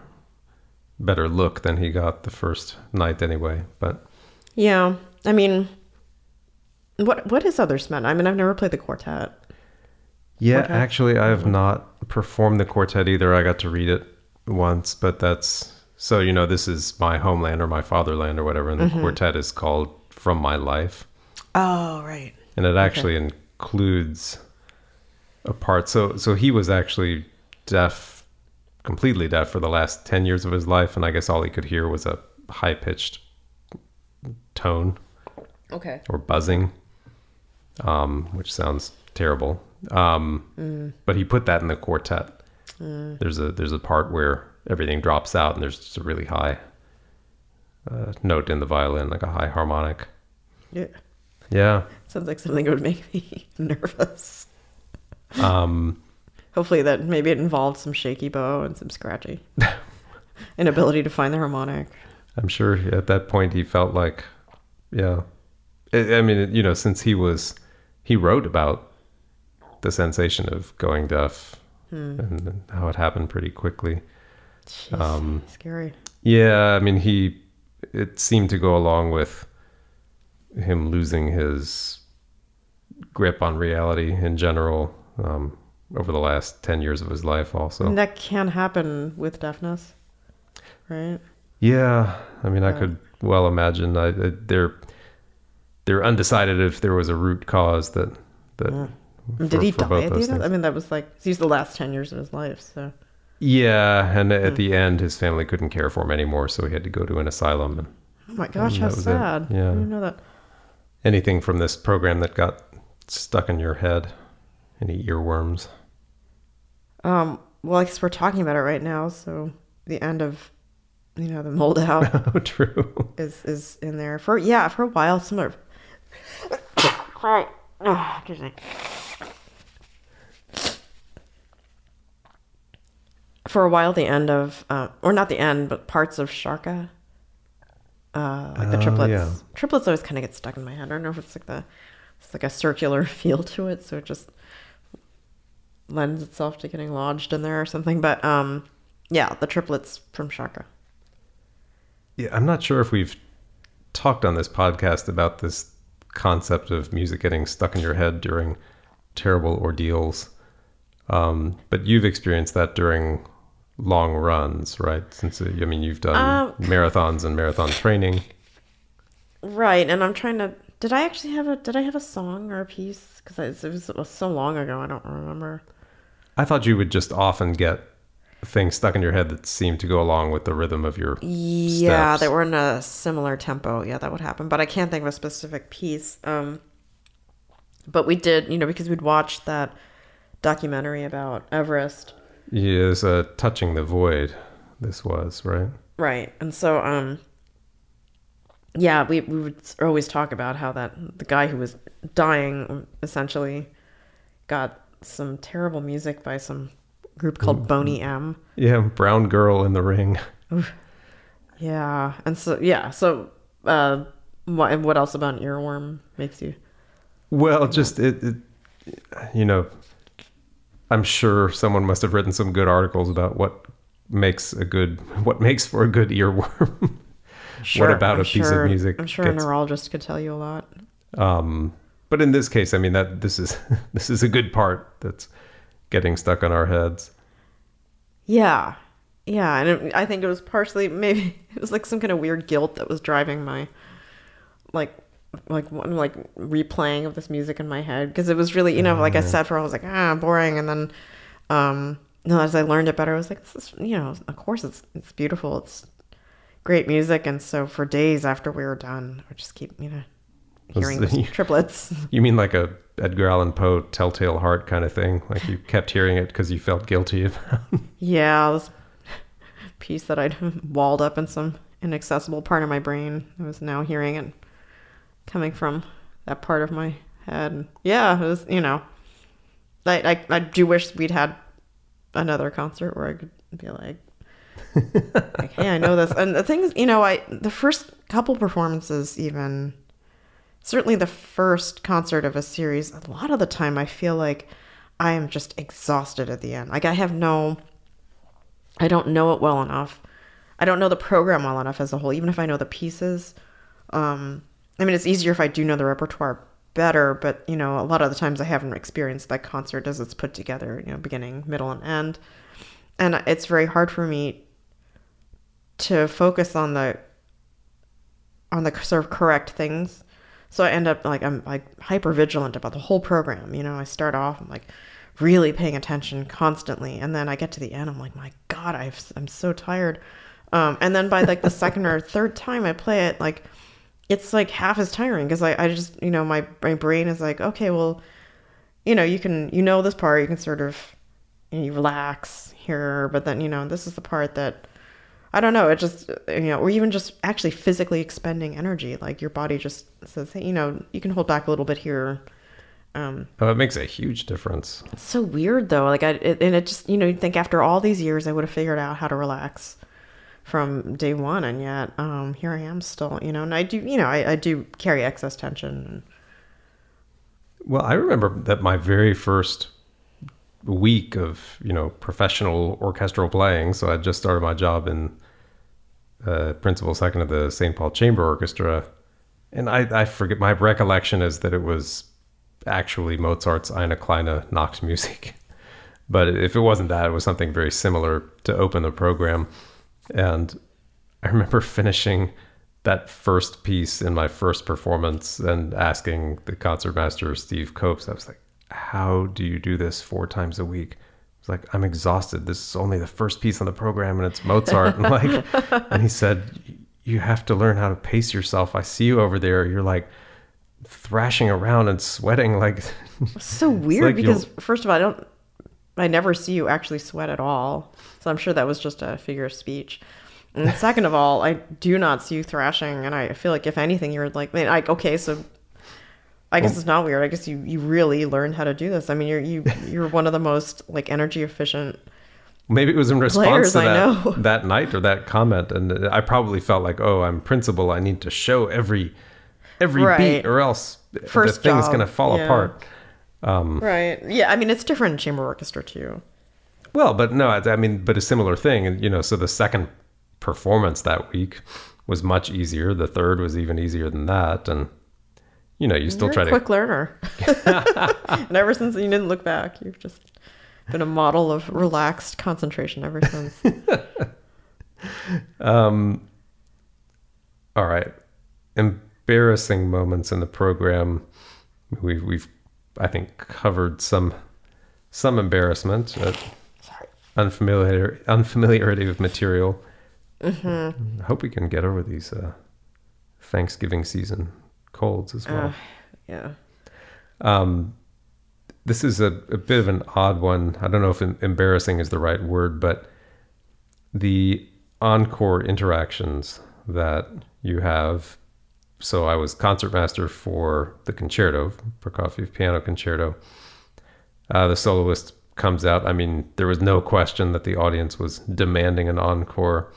better look than he got the first night anyway. But
Yeah, I mean, what what is other Smet? I mean, I've never played the quartet.
yeah,
Quartet?
actually, I have not performed the quartet either. I got to read it once, but that's so you know this is my homeland or my fatherland or whatever, and the mm-hmm. quartet is called From My Life.
Oh, right.
and it actually includes a part so so he was actually deaf completely deaf for the last 10 years of his life and i guess all he could hear was a high pitched tone
Okay.
or buzzing um which sounds terrible um but he put that in the quartet there's a there's a part where everything drops out and there's just a really high uh, note in the violin like a high harmonic
Yeah.
yeah
Sounds like something that would make me [laughs] nervous.
um
Hopefully, that maybe it involved some shaky bow and some scratchy [laughs] inability to find the harmonic.
I'm sure at that point he felt like, yeah. I mean, you know, since he was, he wrote about the sensation of going deaf and how it happened pretty quickly.
Jeez,
Um,
scary.
Yeah, I mean, he, it seemed to go along with him losing his grip on reality in general um, over the last 10 years of his life, also.
And that can happen with deafness, right?
Yeah, I mean, I could well imagine. I, I- they're they're undecided if there was a root cause that that.
Yeah.
for-
Did he die at the end? I mean, that was like he's the last ten years of his life. So
Yeah, and
Hmm.
at the end, his family couldn't care for him anymore, so he had to go to an asylum. And
oh my gosh, how
was it.
sad. I
Yeah.
didn't know that.
anything from this program that got stuck in your head, any earworms?
Um, well, I guess we're talking about it right now. So the end of you know the Moldau [laughs]
oh, true.
is is in there for yeah for a while. Some of sorry. Oh, excuse me. For a while, the end of, uh, or not the end, but parts of Šárka, uh, like the
Oh,
triplets.
yeah.
Triplets always kind of get stuck in my head. I don't know if it's like the, it's like a circular [laughs] feel to it, so it just lends itself to getting lodged in there or something. But um, yeah, the triplets from Šárka.
Yeah, I'm not sure if we've talked on this podcast about this concept of music getting stuck in your head during terrible ordeals. Um, but you've experienced that during long runs, right? Since uh, I mean, you've done
Um,
marathons and marathon training.
Right, and I'm trying to. Did I actually have a? Did I have a song or a piece? Because it was, it was so long ago, I don't remember.
I thought you would just often get things stuck in your head that seemed to go along with the rhythm of your
Yeah,
steps.
they were in a similar tempo. Yeah, that would happen. But I can't think of a specific piece. Um, but we did, you know, because we'd watched that documentary about Everest,
Yes, uh, touching the void. This was right.
right? And so, um, yeah, we we would always talk about how that the guy who was dying essentially got some terrible music by some group called Boney M.
Yeah, brown girl in the ring.
Yeah, and so yeah, so uh, what what else about an earworm makes you?
Well, just it, it, you know, I'm sure someone must have written some good articles about what makes a good, [laughs] what makes for a good earworm. [laughs]
Sure,
what about
I'm
a piece of music
I'm sure
gets-
a neurologist could tell you a lot.
um, but in this case, I mean that this is [laughs] this is a good part that's getting stuck on our heads.
Yeah. Yeah. And it, I think it was partially maybe [laughs] it was like some kind of weird guilt that was driving my like like one like replaying of this music in my head because it was really you know like I said for I was like ah boring and then um know, as I learned it better I was like this is you know of course it's it's beautiful it's great music and so for days after we were done I just keep you know [laughs] hearing
the- [laughs]
triplets
You mean like a Edgar Allan Poe Telltale Heart kind of thing? Like you kept hearing it because you felt guilty about. [laughs]
Yeah, this piece that I'd walled up in some inaccessible part of my brain. I was now hearing it coming from that part of my head. Yeah, it was, you know, I, I, I do wish we'd had another concert where I could be like, like, hey, I know this. And the thing is, you know, I, the first couple performances, even, certainly the first concert of a series, a lot of the time I feel like I am just exhausted at the end. Like I have no, I don't know it well enough. I don't know the program well enough as a whole, even if I know the pieces. Um, I mean, it's easier if I do know the repertoire better, but you know, a lot of the times I haven't experienced that concert as it's put together, you know, beginning, middle, and end. And it's very hard for me to focus on the on the sort of correct things. So I end up like I'm like hyper vigilant about the whole program. You know, I start off I'm like really paying attention constantly, and then I get to the end. I'm like, my God, I've, I'm so tired. Um, and then by like the second or [laughs] third time I play it, like it's like half as tiring because I, I just you know my my brain is like okay well you know you can you know this part you can sort of you, know, you relax here but then you know this is the part that I don't know it just you know or even just actually physically expending energy like your body just says hey you know you can hold back a little bit here um
Oh, it makes a huge difference.
it's so weird though like I it, and it just you know you'd think after all these years I would have figured out how to relax from day one and yet um here I am still you know and I do you know I, I do carry excess tension
Well, I remember that my very first week of you know professional orchestral playing. So I just started my job in uh, principal second of the St. Paul Chamber Orchestra, and I, I forget my recollection is that it was actually Mozart's Eine Kleine Nachtmusik. [laughs] But if it wasn't that, it was something very similar to open the program. And I remember [laughs] finishing that first piece in my first performance and asking the concertmaster, Steve Copes, I was like, how do you do this four times a week? It's like, I'm exhausted. This is only the first piece on the program and it's Mozart. And like, [laughs] and he said, you have to learn how to pace yourself. I see you over there. You're like thrashing around and sweating like [laughs]
so weird
like
because first of all I don't I never see you actually sweat at all so I'm sure that was just a figure of speech and second of all I do not see you thrashing and I feel like if anything you're like I mean, like okay so I guess it's not weird I guess you you really learned how to do this I mean you're you you're one of the most like energy efficient
Maybe it was in response
Players
to that, [laughs] that night or that comment, and I probably felt like, oh, I'm principal. I need to show every every
Right.
beat, or else
First
the thing's
job,
going to fall
yeah.
apart.
Um, right yeah I mean it's different in chamber orchestra too
Well, but no, I I mean, but a similar thing, and you know, so the second performance that week was much easier. The third was even easier than that, and you know, you still
You're
try
a
to
quick learner. [laughs] [laughs] and ever since you didn't look back, you've just been a model of relaxed concentration ever since. [laughs]
Um, all right. Embarrassing moments in the program. We've, we've I think, covered some some embarrassment, uh,
Sorry.
unfamiliar unfamiliarity with material.
Mm-hmm.
I hope we can get over these uh, Thanksgiving season colds as well.
Uh, yeah.
Um, this is a, a bit of an odd one. I don't know if embarrassing is the right word, but the encore interactions that you have. So I was concertmaster for the concerto, Prokofiev piano concerto. Uh, the soloist comes out. I mean, there was no question that the audience was demanding an encore.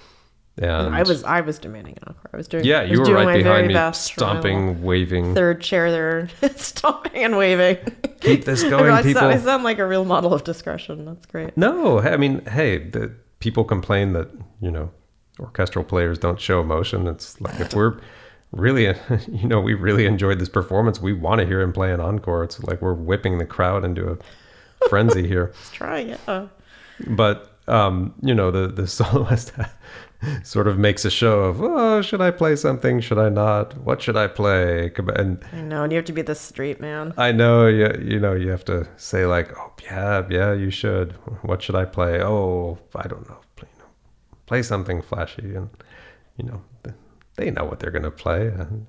And
I was I was demanding an encore. I was doing
yeah, you were right
my
behind
very
me,
best for my little
stomping, waving.
Third chair there, [laughs] stomping and waving.
Keep this
I,
going,
sound,
people.
I sound like a real model of discretion. That's great.
No, I mean, hey, the people complain that you know orchestral players don't show emotion. It's like if we're really, [laughs] you know, we really enjoyed this performance, we want to hear him play an encore. It's like we're whipping the crowd into a frenzy here. [laughs]
Let's try, yeah.
But um, you know, the the soloist [laughs] sort of makes a show of, oh, should I play something? Should I not? What should I play? And
I know, and you have to be the street man.
I know you you know you have to say like, oh yeah, yeah, you should. What should I play? Oh, I don't know. Play, you know, play something flashy, and you know they know what they're gonna play. And,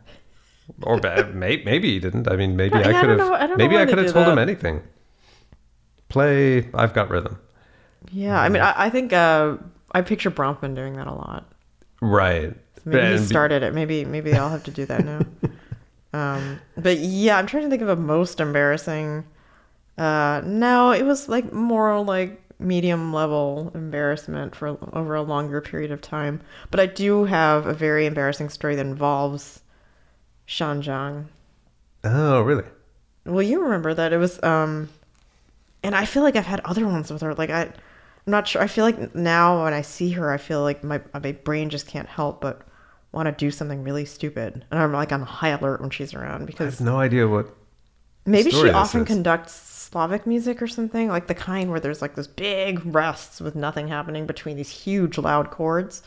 or ba- [laughs] may, maybe he didn't. I mean, maybe
Yeah,
I could have.
I
Maybe I could have told him anything. Play. I've got rhythm.
Yeah, I mean, I, I think uh, I picture Bronfman doing that a lot.
Right.
Maybe
And
he
be-
started it. Maybe maybe I'll have to do that now. [laughs] um, but yeah, I'm trying to think of a most embarrassing. Uh, no, it was like more like medium level embarrassment for over a longer period of time. But I do have a very embarrassing story that involves Xian Zhang.
Oh, really?
Well, you remember that it was, um, and I feel like I've had other ones with her. Like I, I'm not sure. I feel like now when I see her, I feel like my my brain just can't help but want to do something really stupid, and I'm like on high alert when she's around because I
have no idea what.
maybe she often
is.
conducts Slavic music or something like the kind where there's like this big rests with nothing happening between these huge loud chords.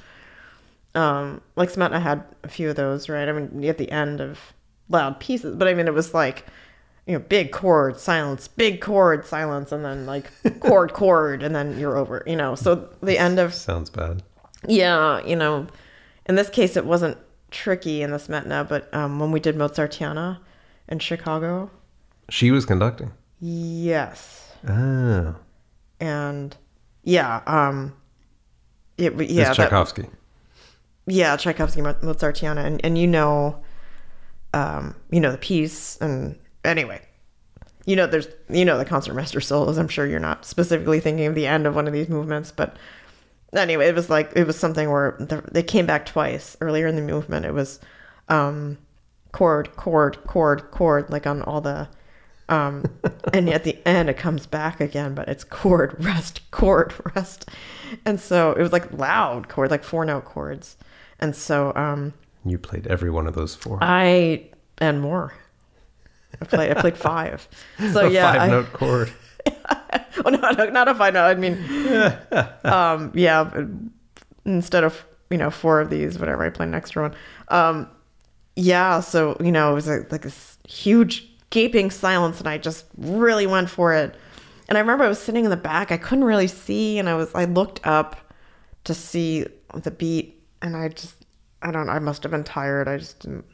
Um, like Smetana had a few of those, right? I mean, at the end of loud pieces, but I mean, it was like, you know, big chord, silence, big chord, silence, and then like chord, [laughs] chord, and then you're over, you know. So the end of
Sounds bad.
yeah, you know, in this case, it wasn't tricky in the Smetana, but um, when we did Mozartiana in Chicago,
She was conducting.
yes,
Ah.
and yeah, um, it
Yeah,
that,
Tchaikovsky.
yeah, Tchaikovsky Mozartiana, and and you know, um, you know the piece, and anyway, you know there's you know the concertmaster solos. I'm sure you're not specifically thinking of the end of one of these movements, but anyway, it was like it was something where the, they came back twice earlier in the movement. It was um, chord, chord, chord, chord, like on all the. Um, [laughs] and at the end, it comes back again, but it's chord, rest, chord, rest. And so it was like loud chord, like four note chords. And so um,
You played every one of those four.
I, and more. I played, I played five. [laughs] So
a
yeah,
five note chord. [laughs]
well, no, no, not a five note. I mean, [laughs] um, yeah, instead of you know four of these, whatever, I played an extra one. Um, yeah, so you know it was like, like this huge gaping silence, and I just really went for it. And I remember I was sitting in the back, I couldn't really see, and I was I looked up to see the beat, and I just I don't know, I must have been tired. I just didn't.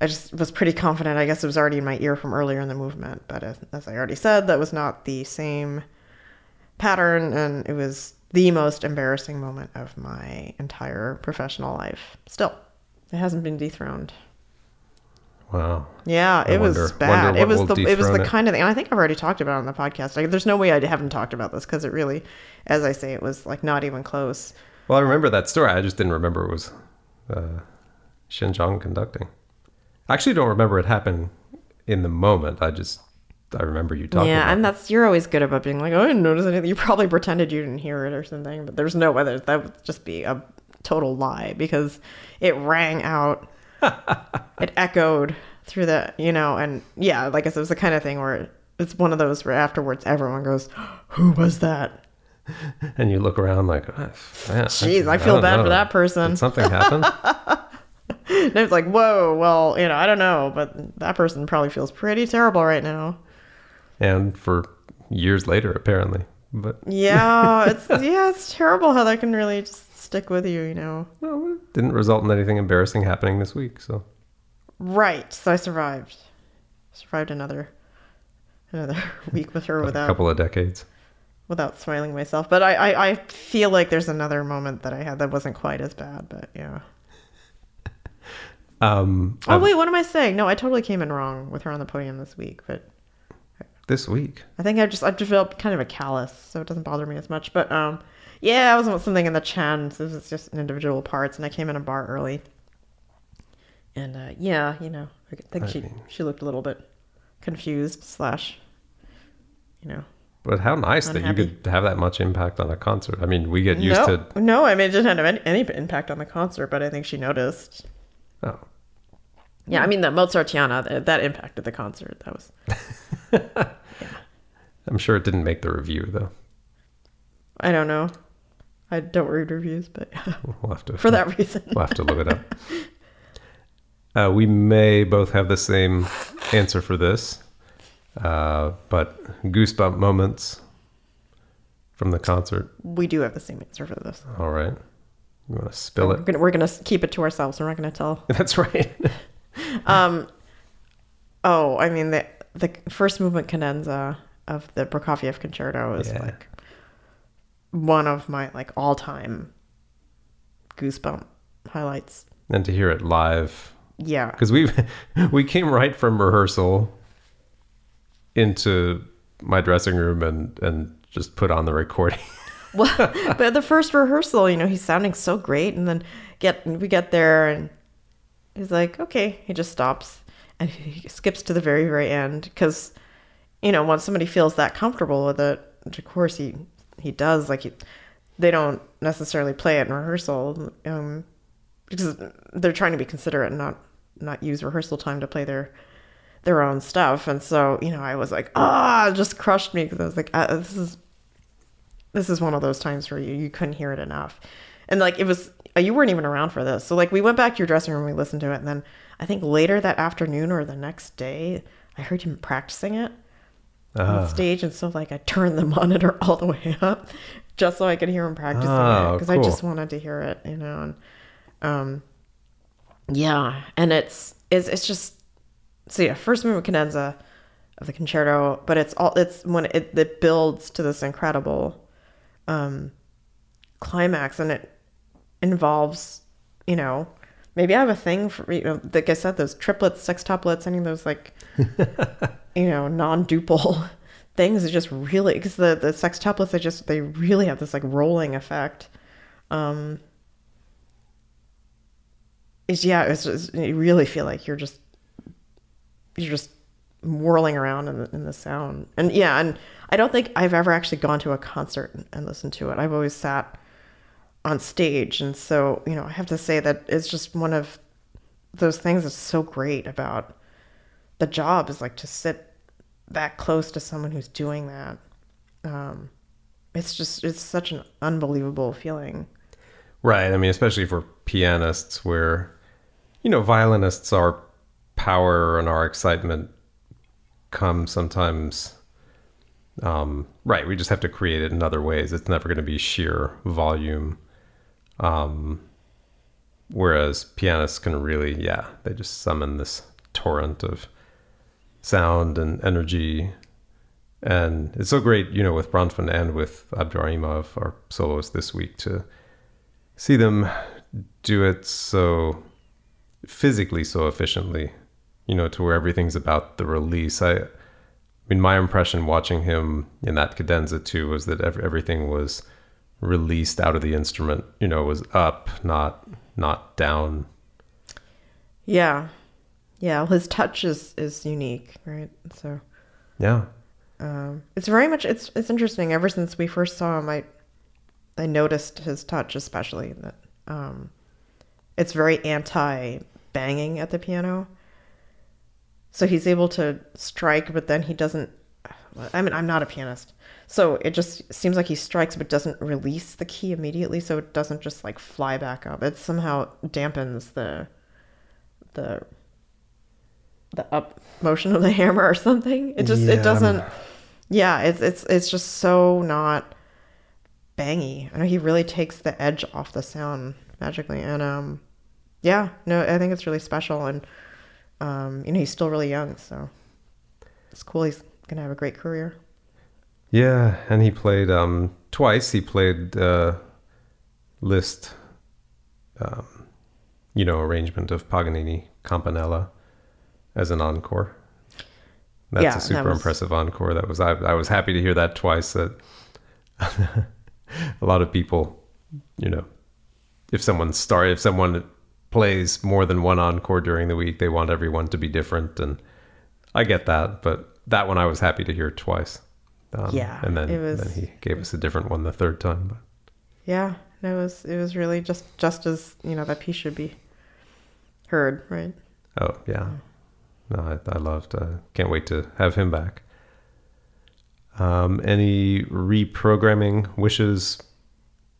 I just was pretty confident. I guess it was already in my ear from earlier in the movement, but as, as I already said, that was not the same pattern, and it was the most embarrassing moment of my entire professional life. Still, it hasn't been dethroned.
Wow.
Yeah, it was bad. It was the it was the
it.
kind of thing. And I think I've already talked about it on the podcast. Like, there's no way I haven't talked about this because it really, as I say, it was like not even close.
Well, I remember that story. I just didn't remember it was uh, Xian Zhang conducting. I actually don't remember it happened in the moment. I just I remember you talking.
yeah, and that's you're always good about being like, oh, I didn't notice anything. You probably pretended you didn't hear it or something, but there's no way that that would just be a total lie because it rang out, [laughs] it echoed through the, you know, and yeah, like I said, it was the kind of thing where it's one of those where afterwards everyone goes, [gasps] who was that?
and you look around like, "Ah, man,
Jeez, I feel
don't
bad for that person.
Did something happen? [laughs] [laughs]
And it's like, whoa, well, you know, I don't know, but that person probably feels pretty terrible right now.
and for years later, apparently. But
Yeah, it's [laughs] yeah, it's terrible how that can really just stick with you, you know.
well, it didn't result in anything embarrassing happening this week. So
Right. So I survived. Survived another another [laughs] week with her without a
couple of decades.
without smiling myself. But I, I, I feel like there's another moment that I had that wasn't quite as bad, but yeah.
Um,
Oh wait, what am I saying? No, I totally came in wrong with her on the podium this week, but
this week.
I think I just I've developed kind of a callus, so it doesn't bother me as much. But um, yeah, I was something in the Chen. So this is just in individual parts, and I came in a bar early. And uh, yeah, you know, I think
I
she
mean-
she looked a little bit confused slash, you know,
But how nice that you could have that much impact on a concert. I mean, we get used
no,
to.
no, I mean, it didn't have any, any impact on the concert, but I think she noticed.
Oh,
Yeah, I mean, the Mozartiana, that, that impacted the concert. That was, yeah. [laughs]
I'm sure it didn't make the review though.
I don't know. I don't read reviews, but [laughs]
We'll have to [laughs]
for that reason.
We'll have to look it up. Uh, we may both have the same answer for this, uh, but goosebump moments from the concert.
We do have the same answer for this.
All right, you want to spill
We're
it?
gonna, we're gonna keep it to ourselves. We're not gonna tell. [laughs]
That's right. [laughs]
Um, oh, I mean the the first movement cadenza of the Prokofiev concerto is
Yeah.
like one of my like all time goosebump highlights.
and to hear it live,
Yeah,
because we [laughs] we came right from rehearsal into my dressing room and and just put on the recording.
Well, [laughs] but the first rehearsal, you know, he's sounding so great, and then get we get there, and he's like, okay, he just stops and he skips to the very very end because, you know, once somebody feels that comfortable with it, which of course he he does, like he, they don't necessarily play it in rehearsal, um, because they're trying to be considerate and not not use rehearsal time to play their their own stuff, and so you know, I was like, ah, it just crushed me because I was like, uh, this is this is one of those times where you, you couldn't hear it enough. And like it was, uh, you weren't even around for this. So like we went back to your dressing room, we listened to it, and then I think later that afternoon or the next day, I heard him practicing it
Ah.
on stage, and so like I turned the [laughs] monitor all the way up just so I could hear him practicing
Oh,
it because I just wanted to hear it, you know. And um, yeah, and it's it's it's just so yeah, first movement cadenza of the concerto, but it's all it's when it it builds to this incredible um climax and it involves, you know, maybe I have a thing for you know, like I said, those triplets, sextuplets, any of those like [laughs] you know, non-duple [laughs] things is just really because the the sextuplets they just they really have this like rolling effect. Um it's yeah, it's just, you really feel like you're just you're just whirling around in the, in the sound. And yeah, and I don't think I've ever actually gone to a concert and, and listened to it. I've always sat on stage, and so you know, I have to say that it's just one of those things that's so great about the job is like to sit that close to someone who's doing that. Um, it's just it's such an unbelievable feeling.
Right. I mean, especially for pianists, where you know violinists, our power and our excitement come sometimes. Um, right. We just have to create it in other ways. It's never going to be sheer volume. Um, whereas pianists can really, yeah, they just summon this torrent of sound and energy. And it's so great, you know, with Bronfman and with Abduraimov, our soloist this week, to see them do it so physically so efficiently you know to where everything's about the release i i mean my impression watching him in that cadenza too was that ev- everything was released out of the instrument you know was up not not down
Yeah, yeah. well, His touch is is unique, right? So
yeah
um, it's very much it's it's interesting. Ever since we first saw him, I I noticed his touch, especially that um, it's very anti banging at the piano. So he's able to strike, but then he doesn't. I mean, I'm not a pianist, so it just seems like he strikes but doesn't release the key immediately, so it doesn't just like fly back up. It somehow dampens the the the up motion of the [laughs] hammer or something. It just
Yeah,
it doesn't.
I'm-
Yeah, it's it's it's just so not bangy. I know he really takes the edge off the sound magically, and um, yeah, no, I think it's really special, and um, you know, he's still really young, so it's cool. He's gonna have a great career.
yeah and he played um twice he played uh Liszt um you know arrangement of paganini campanella as an encore that's
Yeah,
a
that
super
was-
impressive encore that was I, I was happy to hear that twice that [laughs] a lot of people you know if someone start if someone plays more than one encore during the week they want everyone to be different and i get that but that one i was happy to hear twice Um,
Yeah,
and then
was-
then he gave us a different one the third time. But
Yeah, it was it was really just just as you know that piece should be heard, right?
oh yeah, no, I, I loved. Uh, can't wait to have him back. Um, any reprogramming wishes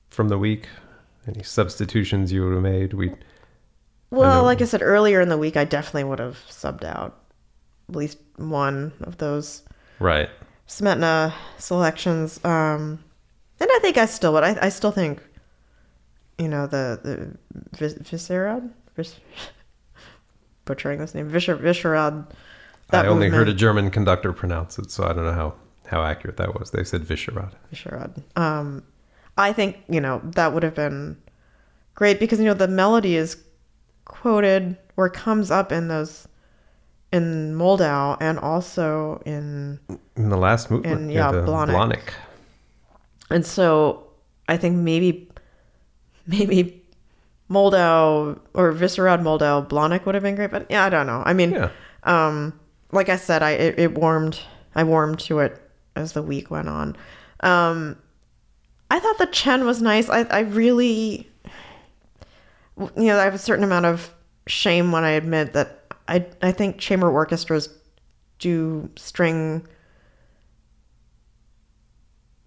from the week? Any substitutions you would have made? We
Well,
know-
like I said earlier in the week, I definitely would have subbed out at least one of those
right.
Smetana selections. Um, and I think I still would. I, I still think, you know, the the Vis- Vyšehrad, Vis- [laughs] butchering this name, Vyšehrad.
I only heard a German conductor pronounce it, so I don't know how how accurate that was. They said Vyšehrad.
Vyšehrad. Um, I think you know that would have been great because you know the melody is quoted or comes up in those in Moldau and also in
In the last movement,
And, yeah, Blaník.
Blaník.
And so I think maybe maybe Moldau or Vyšehrad Moldau Blaník would have been great, but yeah, I don't know. I mean,
Yeah.
um, like I said, I it, it warmed I warmed to it as the week went on. Um, I thought the Chen was nice. I I really you know I have a certain amount of shame when I admit that I I think chamber orchestras do string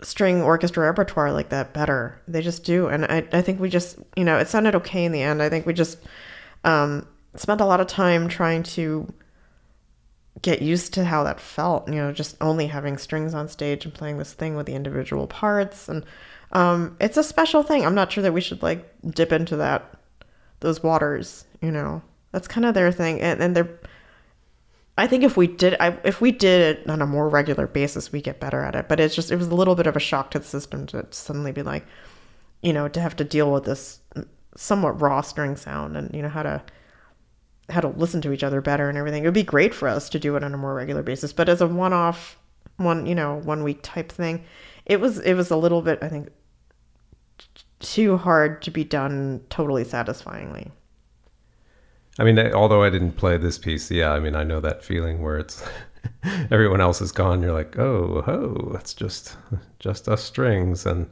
string orchestra repertoire like that better. They just do. And I, I think we just, you know, it sounded okay in the end. I think we just um, spent a lot of time trying to get used to how that felt, you know, just only having strings on stage and playing this thing with the individual parts. And um, it's a special thing. I'm not sure that we should like dip into that, those waters, you know, that's kind of their thing. And, and they're, I think if we did, I, if we did it on a more regular basis, we get better at it. But it's just, it was a little bit of a shock to the system to suddenly be like, you know, to have to deal with this somewhat raw string sound and you know how to how to listen to each other better and everything. It would be great for us to do it on a more regular basis. But as a one-off, one you know, one week type thing, it was it was a little bit, I think, too hard to be done totally satisfyingly.
I mean, although I didn't play this piece, yeah, I mean, I know that feeling where it's [laughs] everyone else is gone. You're like, oh, ho, it's just just us strings, and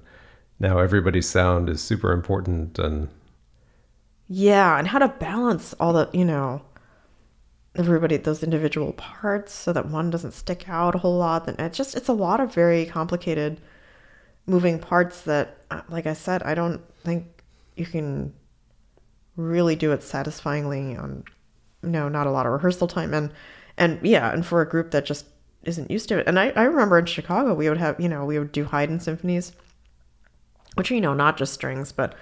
now everybody's sound is super important. And
Yeah, and how to balance all the, you know, everybody those individual parts so that one doesn't stick out a whole lot. And it's just it's a lot of very complicated moving parts that uh, like I said, I don't think you can really do it satisfyingly on you know, not a lot of rehearsal time. And and yeah, and for a group that just isn't used to it. And I, I remember in Chicago we would have, you know, we would do Haydn symphonies, which you know, not just strings, but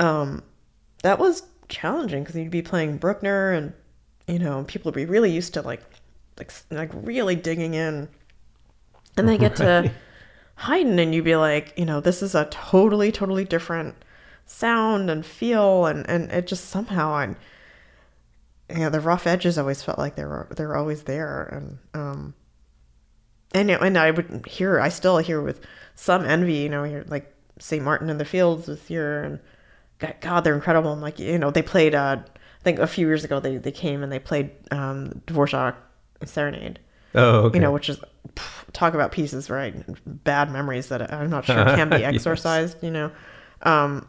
um that was challenging because you'd be playing Bruckner and you know people would be really used to like like like really digging in, and they get to [laughs] Haydn and you'd be like you know this is a totally totally different sound and feel and and it just somehow and you know the rough edges always felt like they were they were always there and um and and I would hear I still hear with some envy you know you're like St. Martin in the Fields with your and God, God, they're incredible. I'm like, you know, they played. Uh, I think a few years ago they they came and they played um, Dvorak Serenade.
oh, okay.
You know, which is talk about pieces, right? Bad memories that I'm not sure can be [laughs]
Yes.
exorcised. You know, um,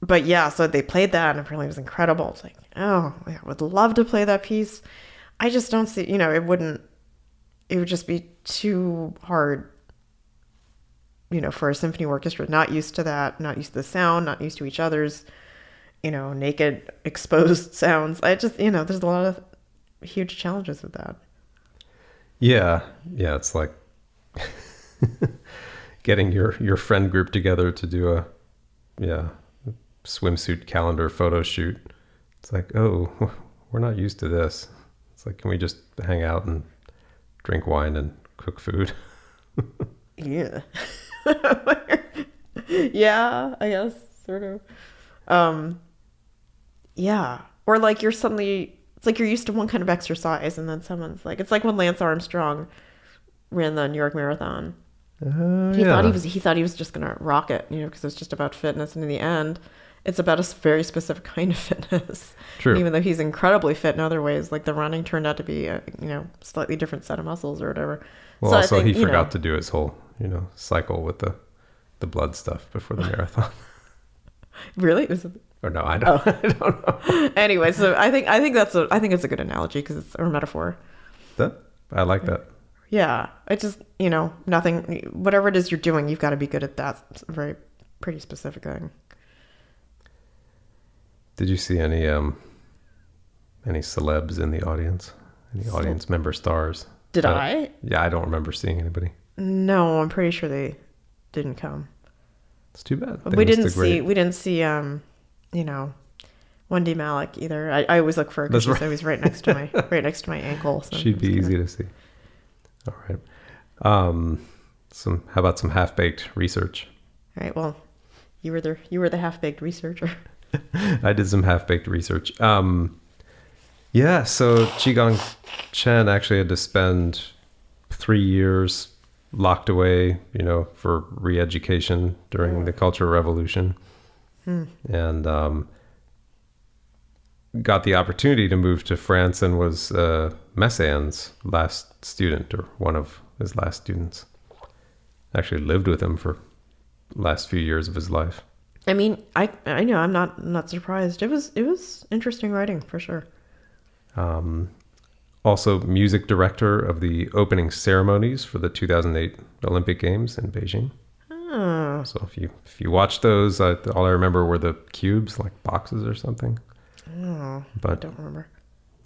but yeah, so they played that and apparently it was incredible. It's like, oh, I would love to play that piece. I just don't see. You know, it wouldn't. It would just be too hard you know, for a symphony orchestra, not used to that, not used to the sound, not used to each other's, you know, naked, [laughs] exposed sounds. I just, you know, there's a lot of huge challenges with that.
Yeah, yeah, it's like [laughs] getting your your friend group together to do a yeah swimsuit calendar photo shoot. It's like, oh, [laughs] we're not used to this. It's like, can we just hang out and drink wine and cook food? [laughs]
Yeah. yeah, I guess, sort of. Um, yeah. Or like you're suddenly, it's like you're used to one kind of exercise, and then someone's like, it's like when Lance Armstrong ran the New York Marathon.
Uh,
He
yeah.
thought he was he thought he was just gonna rock it, you know, because it's just about fitness, and in the end, it's about a very specific [laughs] kind of fitness.
True.
Even though he's incredibly fit in other ways, like the running turned out to be a you know slightly different set of muscles or whatever.
Well,
So
also
think,
he forgot
know-
to do his whole, you know, cycle with the the blood stuff before the [laughs] marathon.
Really, It was it?
Or no, I don't. [laughs] I don't know.
anyway. So I think I think that's a I think it's a good analogy because it's a metaphor.
That I like that.
Yeah, it just you know nothing. Whatever it is you're doing, you've got to be good at that. It's a very pretty specific thing.
Did you see any um any celebs in the audience? Any audience member stars?
Did
Uh,
I?
Yeah, I don't remember seeing anybody.
No, I'm pretty sure they didn't come.
It's too bad. They
we didn't see we didn't see um you know Wendy Malik either. I, I always look for her because she's always right next to my [laughs] right next to my ankle. So
She'd be
just
easy to see. All right. Um, some. How about some half baked research?
All right. Well, you were the you were the half baked researcher. [laughs]
I did some half baked research. Um, yeah. So Qigang Chen actually had to spend three years locked away, you know, for re-education during the Cultural Revolution, and um, got the opportunity to move to France and was uh, Messiaen's last student or one of his last students. Actually lived with him for last few years of his life.
I mean, I I know I'm not not surprised. It was it was interesting writing for sure.
Um, also, music director of the opening ceremonies for the 2008 Olympic Games in Beijing.
Oh,
So if you if you watch those, I, all I remember were the cubes, like boxes or something.
oh I
But
don't remember.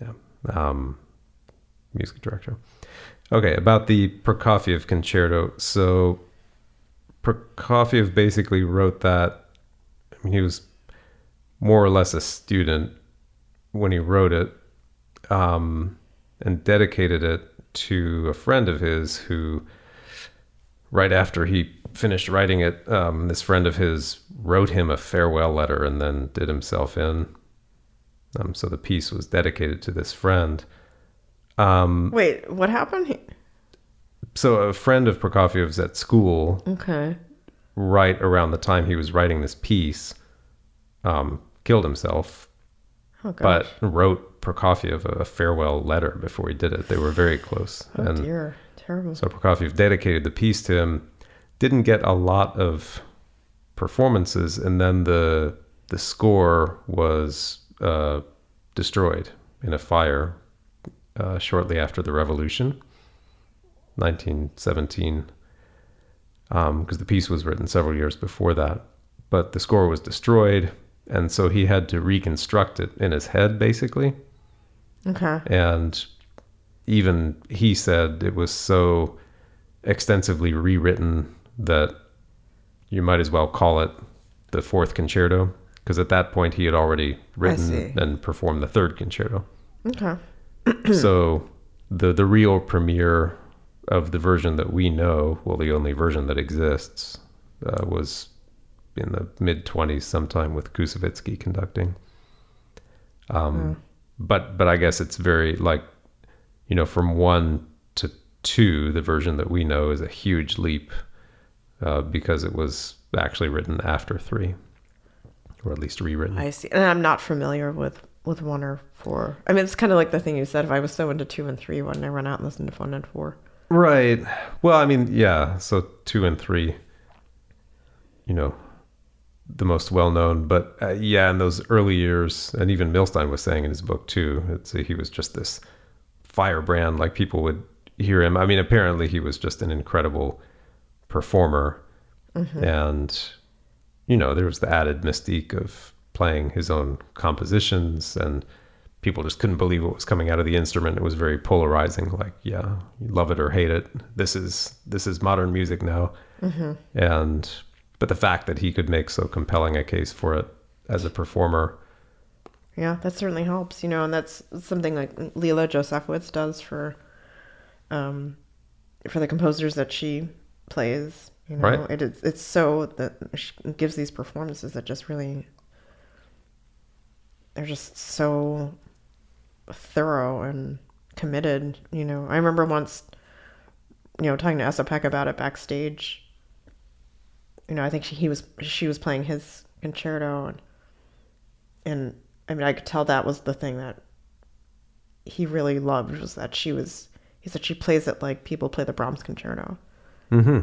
yeah, um, music director. Okay, about the Prokofiev concerto. So Prokofiev basically wrote that. I mean, he was more or less a student when he wrote it, um, and dedicated it to a friend of his who, right after he finished writing it, um, this friend of his wrote him a farewell letter and then did himself in. Um, so the piece was dedicated to this friend. Um,
Wait, what happened? He-
so a friend of Prokofiev's at school,
Okay.
right around the time he was writing this piece, um, killed himself,
Oh
but wrote Prokofiev a farewell letter before he did it. They were very close.
oh
and
dear, terrible.
so Prokofiev dedicated the piece to him. Didn't get a lot of performances, and then the the score was uh, destroyed in a fire uh, shortly after the revolution, 1917, because um, the piece was written several years before that. But the score was destroyed, and so he had to reconstruct it in his head, basically
Okay.
and even he said it was so extensively rewritten that you might as well call it the fourth concerto because at that point he had already written and performed the third concerto.
Okay. [clears throat]
so the the real premiere of the version that we know well the only version that exists uh, was in the mid 20s sometime with Koussevitzky conducting. Um, but but I guess it's very like you know from one to two the version that we know is a huge leap uh, because it was actually written after three or at least rewritten
I see. And I'm not familiar with with one or four. I mean, it's kind of like the thing you said. If I was so into two and three, why didn't I run out and listen to one and four?
Right. Well, I mean, yeah. So two and three, you know, the most well known. But uh, yeah, in those early years, and even Milstein was saying in his book too, it's, he was just this firebrand. Like people would hear him. I mean, apparently he was just an incredible performer, mm-hmm. and you know, there was the added mystique of playing his own compositions and people just couldn't believe what was coming out of the instrument. It was very polarizing. Like, yeah, you love it or hate it. This is this is modern music now. Mm-hmm. And but the fact that he could make so compelling a case for it as a performer,
Yeah, that certainly helps. You know, and that's something like Leila Josefowicz does for, um, for the composers that she plays. You know,
Right.
it is it's so that she gives these performances that just really. They're just so thorough and committed. You know, I remember once, you know, talking to Esa-Pekka about it backstage. You know, I think she, he was she was playing his concerto, and and I mean, I could tell that was the thing that he really loved was that she was. He said she plays it like people play the Brahms concerto.
hmm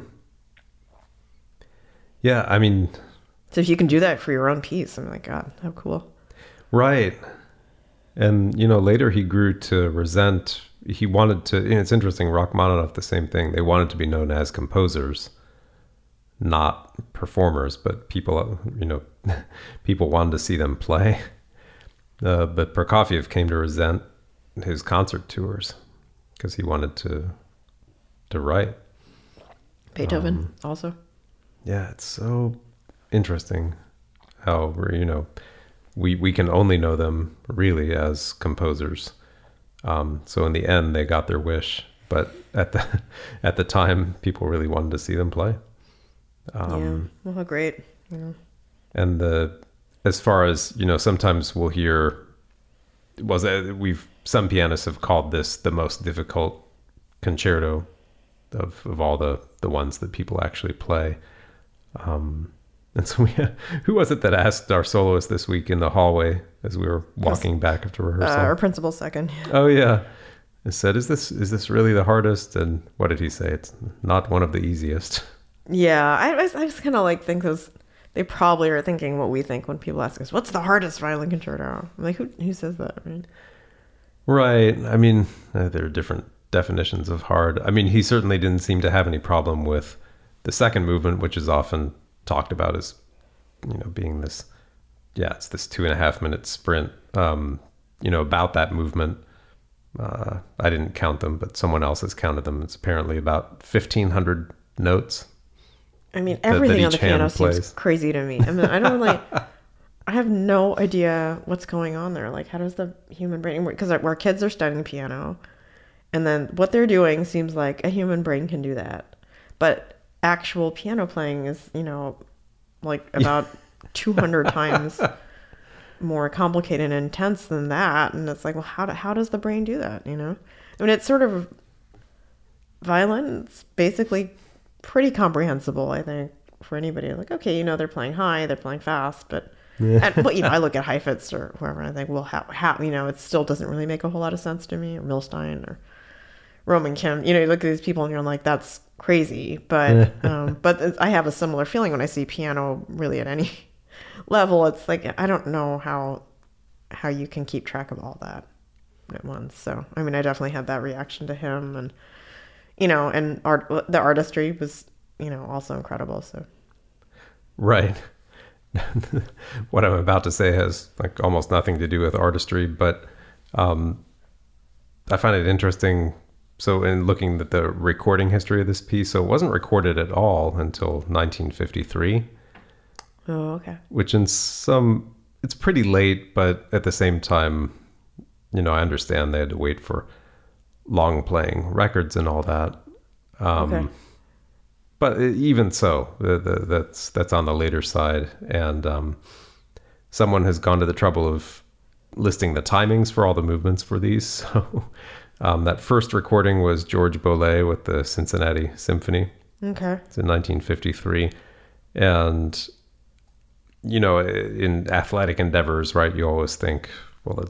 Yeah, I mean,
So if you can do that for your own piece, I'm like, God, how cool.
Right. And, you know, later he grew to resent, he wanted to, you know, it's interesting, Rachmaninoff, the same thing. They wanted to be known as composers, not performers, but people, you know, [laughs] people wanted to see them play. Uh, but Prokofiev came to resent his concert tours because he wanted to to write.
Beethoven
Um,
also.
Yeah, it's so interesting how you know we we can only know them really as composers. Um, so in the end, they got their wish, but at the [laughs] at the time, people really wanted to see them play. Um,
yeah. Well, great. Yeah.
And the as far as you know, sometimes we'll hear was it, we've some pianists have called this the most difficult concerto of of all the the ones that people actually play. Um, and so we, [laughs] who was it that asked our soloist this week in the hallway as we were walking back after
Uh,
rehearsal?
our principal second.
oh yeah, it said, "Is this is this really the hardest?" And what did he say? It's not one of the easiest.
Yeah, I, I, I just kind of like think those. They probably are thinking what we think when people ask us, "What's the hardest violin concerto?" I'm like, who who says that? Right?
Right. I mean, uh, there are different definitions of hard. I mean, he certainly didn't seem to have any problem with the second movement, which is often talked about as, you know, being this, yeah, it's this two and a half minute sprint. Um, you know, about that movement. Uh, I didn't count them, but someone else has counted them. It's apparently about fifteen hundred notes.
I mean,
that
everything on the piano seems crazy to me. I mean, I don't like. [laughs] I have no idea what's going on there. Like, how does the human brain work? Because our kids are studying piano, and then what they're doing seems like a human brain can do that, but actual piano playing is, you know, like about [laughs] two hundred times more complicated and intense than that. And it's like, well, how do, how does the brain do that? You know, I mean, it's sort of violin. It's basically pretty comprehensible, I think, for anybody. Like, okay, you know, they're playing high, they're playing fast, but. and, but you know, I [laughs] look at Heifetz or whoever, and I think, well, how, how, you know, it still doesn't really make a whole lot of sense to me, or Milstein, or Roman Kim. You know, you look at these people, and you're like, that's crazy. But, um, but I have a similar feeling when I see piano really at any [laughs] level. It's like I don't know how how you can keep track of all that at once. So, I mean, I definitely had that reaction to him, and you know, and art, the artistry was, you know, also incredible. So,
Right. [laughs] what I'm about to say has like almost nothing to do with artistry, but um, I find it interesting. So, in looking at the recording history of this piece, so it wasn't recorded at all until 1953,
oh, okay,
which in some it's pretty late, but at the same time, you know, I understand they had to wait for long playing records and all that. Um,
Okay.
But even so, the, the, that's that's on the later side, and um, someone has gone to the trouble of listing the timings for all the movements for these. [laughs] So um, that first recording was George Bolet with the Cincinnati Symphony.
okay,
It's in 1953, and you know, in athletic endeavors, right? You always think, well,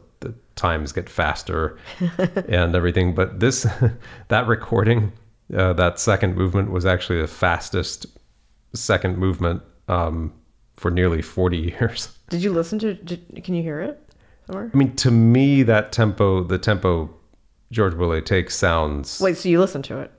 times get faster [laughs] and everything, but this [laughs] that recording, uh, that second movement was actually the fastest second movement um, for nearly 40 [laughs] years.
Did you listen to? Did, can you hear it somewhere?
I mean, to me, that tempo, the tempo George Bolet takes sounds.
Wait, so you listen to it?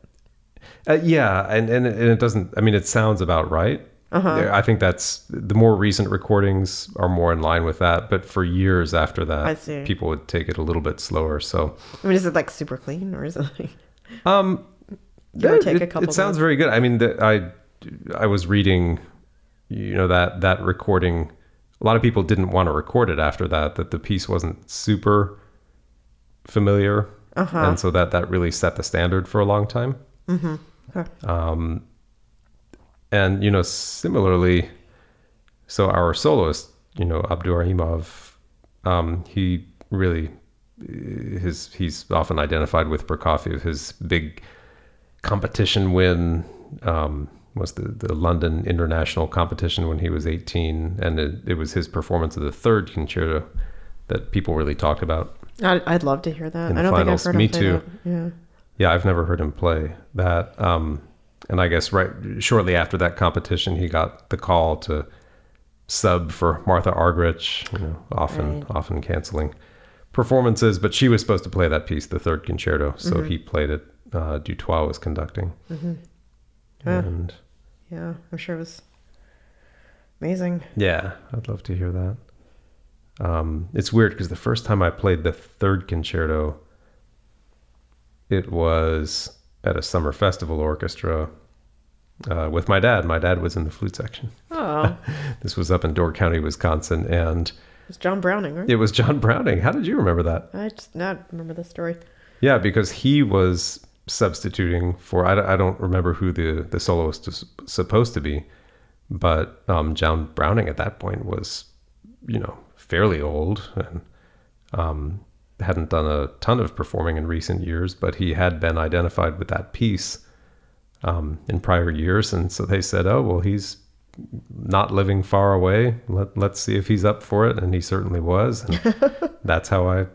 Uh, yeah, and, and and it doesn't. I mean, it sounds about right.
Uh-huh.
I think that's the more recent recordings are more in line with that. But for years after that, people would take it a little bit slower. So,
I mean, is it like super clean or is it like?
um, it,
a
it-
couple
it sounds very good. I mean, the, I I was reading, you know, that that recording. A lot of people didn't want to record it after that. That the piece wasn't super familiar,
Uh-huh.
and so that that really set the standard for a long time.
Okay.
Um, and you know, similarly, so our soloist, you know, Abduraimov, um, he really his he's often identified with Prokofiev, his big competition win, um, was the, the London International Competition when he was 18, and it, it was his performance of the third concerto that people really talked about.
I'd, I'd love to hear that.
In
I don't
finals.
think I've heard
Me
him play
too.
that. Yeah.
Yeah, I've never heard him play that. Um, and I guess right shortly after that competition, he got the call to sub for Martha Argerich. You know, often
Right.
often canceling performances, but she was supposed to play that piece, the third concerto, so
Mm-hmm.
he played it. Uh, Dutois was conducting,
Yeah.
and
Yeah, I'm sure it was amazing.
yeah, I'd love to hear that. Um, it's weird because the first time I played the third concerto, it was at a summer festival orchestra uh, with my dad. My dad was in the flute section.
Oh, [laughs]
This was up in Door County, Wisconsin, and
it's John Browning, right?
it was John Browning. How did you remember that?
I just not remember the story.
Yeah, because he was substituting for I, don't- I don't remember who the the soloist was supposed to be, but um, John Browning at that point was, you know, fairly old and um, hadn't done a ton of performing in recent years, but he had been identified with that piece um, in prior years, and so they said, "Oh, well, he's not living far away. Let let's see if he's up for it," and he certainly was, and [laughs] that's how I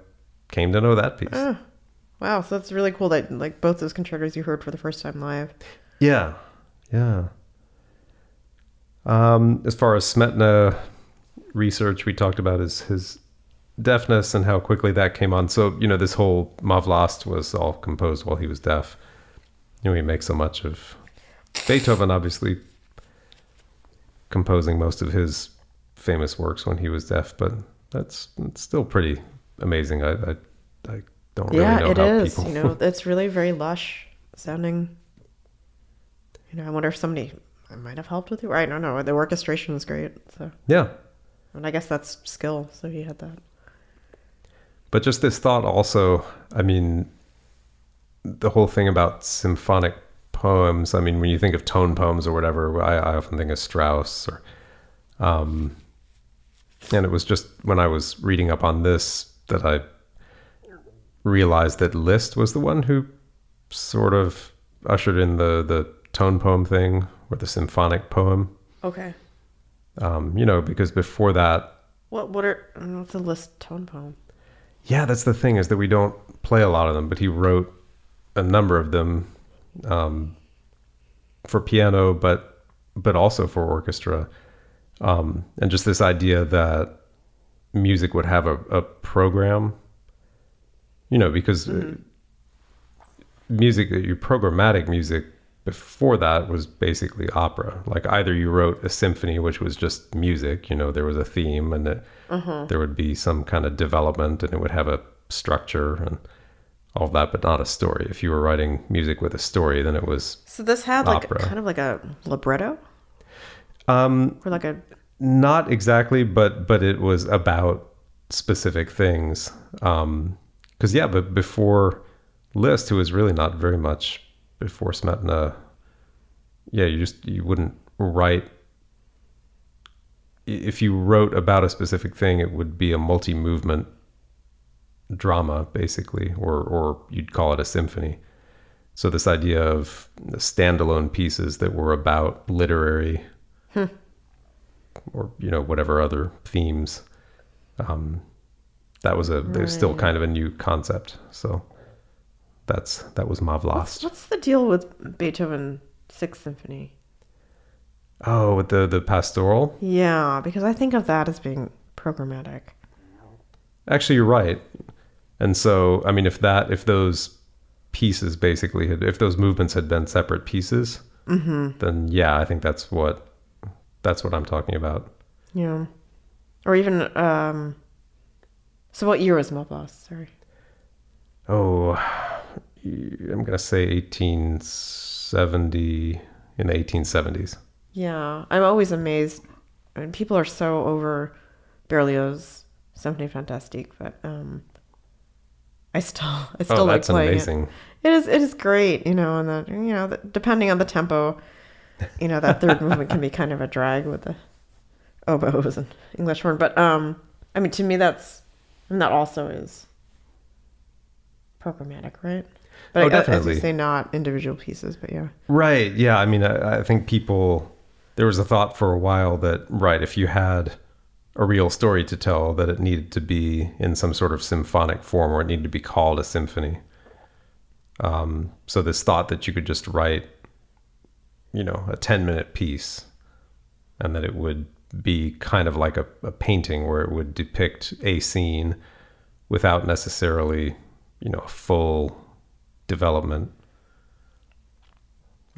came to know that piece.
Oh, wow, so that's really cool that like both those concertos you heard for the first time live.
Yeah, yeah. Um, as far as Smetana research, we talked about his his deafness and how quickly that came on. So you know, this whole Má vlast was all composed while he was deaf. You know, he makes so much of Beethoven, obviously composing most of his famous works when he was deaf, but that's, still pretty amazing. I I, I don't really
yeah,
know
it
how
is.
people.
You know, [laughs] it's really very lush sounding. You know, I wonder if somebody I might have helped with it. I don't know. The orchestration was great. So,
yeah,
and I guess that's skill. So he had that.
But just this thought also, I mean, the whole thing about symphonic poems, I mean, when you think of tone poems or whatever, I, I often think of Strauss or, um, and it was just when I was reading up on this that I realized that Liszt was the one who sort of ushered in the, the tone poem thing or the symphonic poem.
Okay.
Um, you know, because before that,
What what are I don't know what's the list tone poem?
Yeah, that's the thing is that we don't play a lot of them, but he wrote a number of them um, for piano, but but also for orchestra, um, and just this idea that music would have a, a program, you know, because uh music, your programmatic music before that was basically opera. Like either you wrote a symphony, which was just music, you know, there was a theme and it, there would be some kind of development and it would have a structure and all that, but not a story. If you were writing music with a story, then it was
So this had like
Opera.
kind of like a libretto
um,
or like a
not exactly, but but it was about specific things. Um, because yeah, but before Liszt, who was really not very much before Smetana, yeah, you just you wouldn't write. If you wrote about a specific thing, it would be a multi-movement drama, basically, or or you'd call it a symphony. So this idea of standalone pieces that were about literary or you know whatever other themes um that was a was still kind of a new concept so that's that was
what's,
Má vlast.
what's the deal with Beethoven Sixth Symphony?
oh with the the pastoral
Yeah, because I think of that as being programmatic.
actually you're right and so i mean if that if those pieces basically had if those movements had been separate pieces then yeah i think that's what that's what i'm talking about
Yeah, or even um. So what year was Má vlast? Sorry.
oh i'm gonna say 1870 in the 1870s
Yeah, I'm always amazed. I mean, people are so over Berlioz' Symphony Fantastique, but um, I still, I still
oh
like
that's
playing
amazing
it. It is, it is great, you know, and the, you know, the, depending on the tempo, you know, that third movement can be [laughs] kind of a drag with the oboes and English horn. But um, I mean, to me, that's, and that also is programmatic, right? But
Oh,
I,
definitely.
you say, not individual pieces, but yeah.
Right. Yeah. I mean, I, I think people, there was a thought for a while that, right, if you had a real story to tell, that it needed to be in some sort of symphonic form or it needed to be called a symphony. Um, so, this thought that you could just write, you know, a 10 minute piece and that it would be kind of like a, a painting where it would depict a scene without necessarily, you know, a full development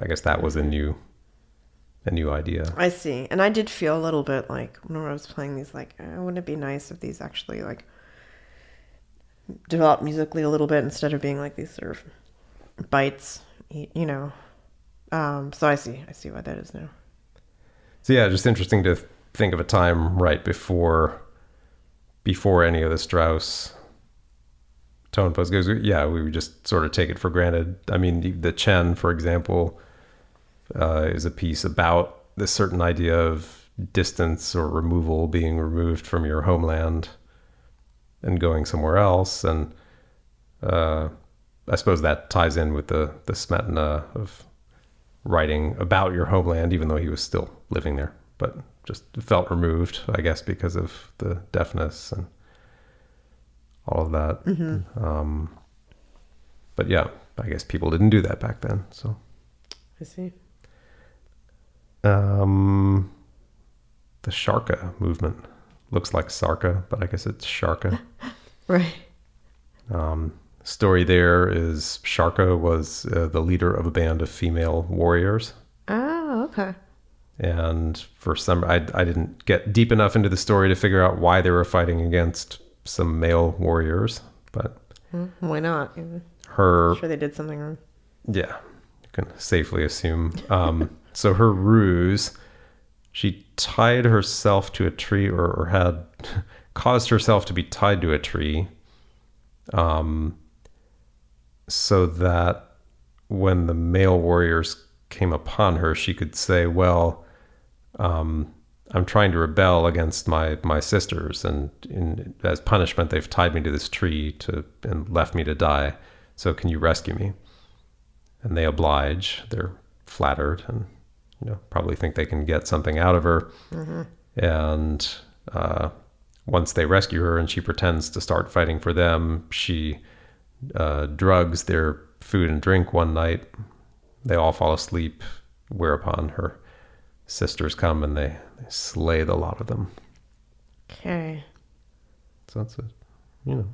I guess that was a new a new idea.
I see. And I did feel a little bit like when I was playing these, like, eh, wouldn't it be nice if these actually like developed musically a little bit instead of being like these sort of bites, you know? Um, so I see. I see why that is now.
So yeah, just interesting to think of a time right before before any of the Strauss tone posts goes. Yeah, we would just sort of take it for granted. I mean, the, the Chen, for example, uh, is a piece about this certain idea of distance or removal, being removed from your homeland and going somewhere else, and uh, I suppose that ties in with the the Smetana of writing about your homeland, even though he was still living there, but just felt removed, I guess, because of the deafness and all of that. Um, but yeah, I guess people didn't do that back then. So,
I see.
um, the Sharka movement looks like Sarka, but I guess it's Sharka. [laughs]
Right.
Um, story there is Sharka was uh, the leader of a band of female warriors.
Oh, okay.
and for some I, I didn't get deep enough into the story to figure out why they were fighting against some male warriors but
Hmm, Why not?
Her
I'm sure they did something wrong.
yeah you can safely assume um, [laughs] so her ruse she tied herself to a tree or, or had [laughs] caused herself to be tied to a tree um, so that when the male warriors came upon her she could say well um, i'm trying to rebel against my my sisters and in, as punishment they've tied me to this tree to and left me to die so can you rescue me and they oblige. They're flattered and you know probably think they can get something out of her. And uh, once they rescue her and she pretends to start fighting for them, she uh, drugs their food and drink one night. They all fall asleep, whereupon her sisters come and they, they slay the lot of them.
Okay.
So that's a you know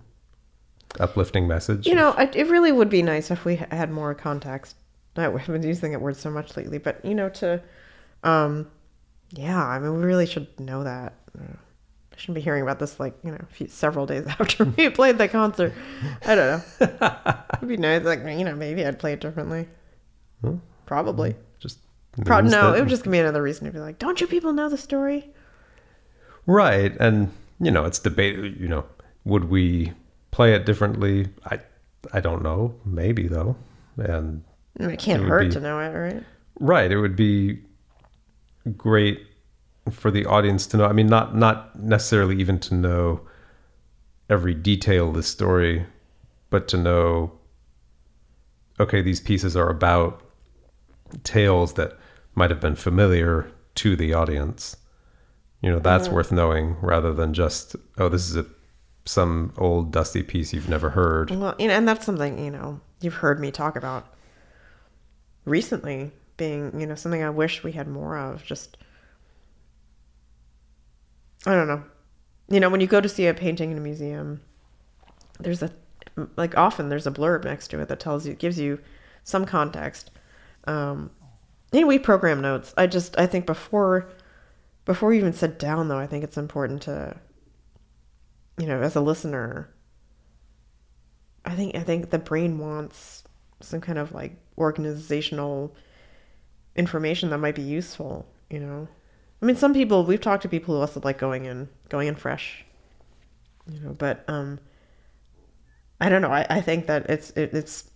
uplifting message.
You know, it, it really would be nice if we had more context. I- I've [laughs] been using that word so much lately, but you know, to, um, yeah, I mean, we really should know that. I shouldn't be hearing about this like you know, a few, several days [laughs] after we played the concert. I don't know. [laughs] It'd be nice, like you know, maybe I'd play it differently.
Hmm.
Probably.
just
Pro- no,
that-
it would just give me another reason to be like, don't you people know the story?
Right. And, you know, it's debate, you know, would we play it differently? I I don't know. Maybe though. And
it can't
It
hurt
be-
to know it, right?
right, it would be great for the audience to know. I mean, not not necessarily even to know every detail of the story, but to know okay, these pieces are about tales that might have been familiar to the audience. You know, that's worth knowing rather than just, oh, this is a some old dusty piece you've never heard.
Well, you know, and that's something you know you've heard me talk about recently, being you know something I wish we had more of. Just I don't know, you know, when you go to see a painting in a museum, there's a like often there's a blurb next to it that tells you gives you some context. Um, anyway, program notes. I just I think before before you even sit down though, I think it's important to you know as a listener I think I think the brain wants some kind of like organizational information that might be useful, you know. I mean some people we've talked to people who also like going in going in fresh. You know, but um I don't know. I, I think that it's it, it's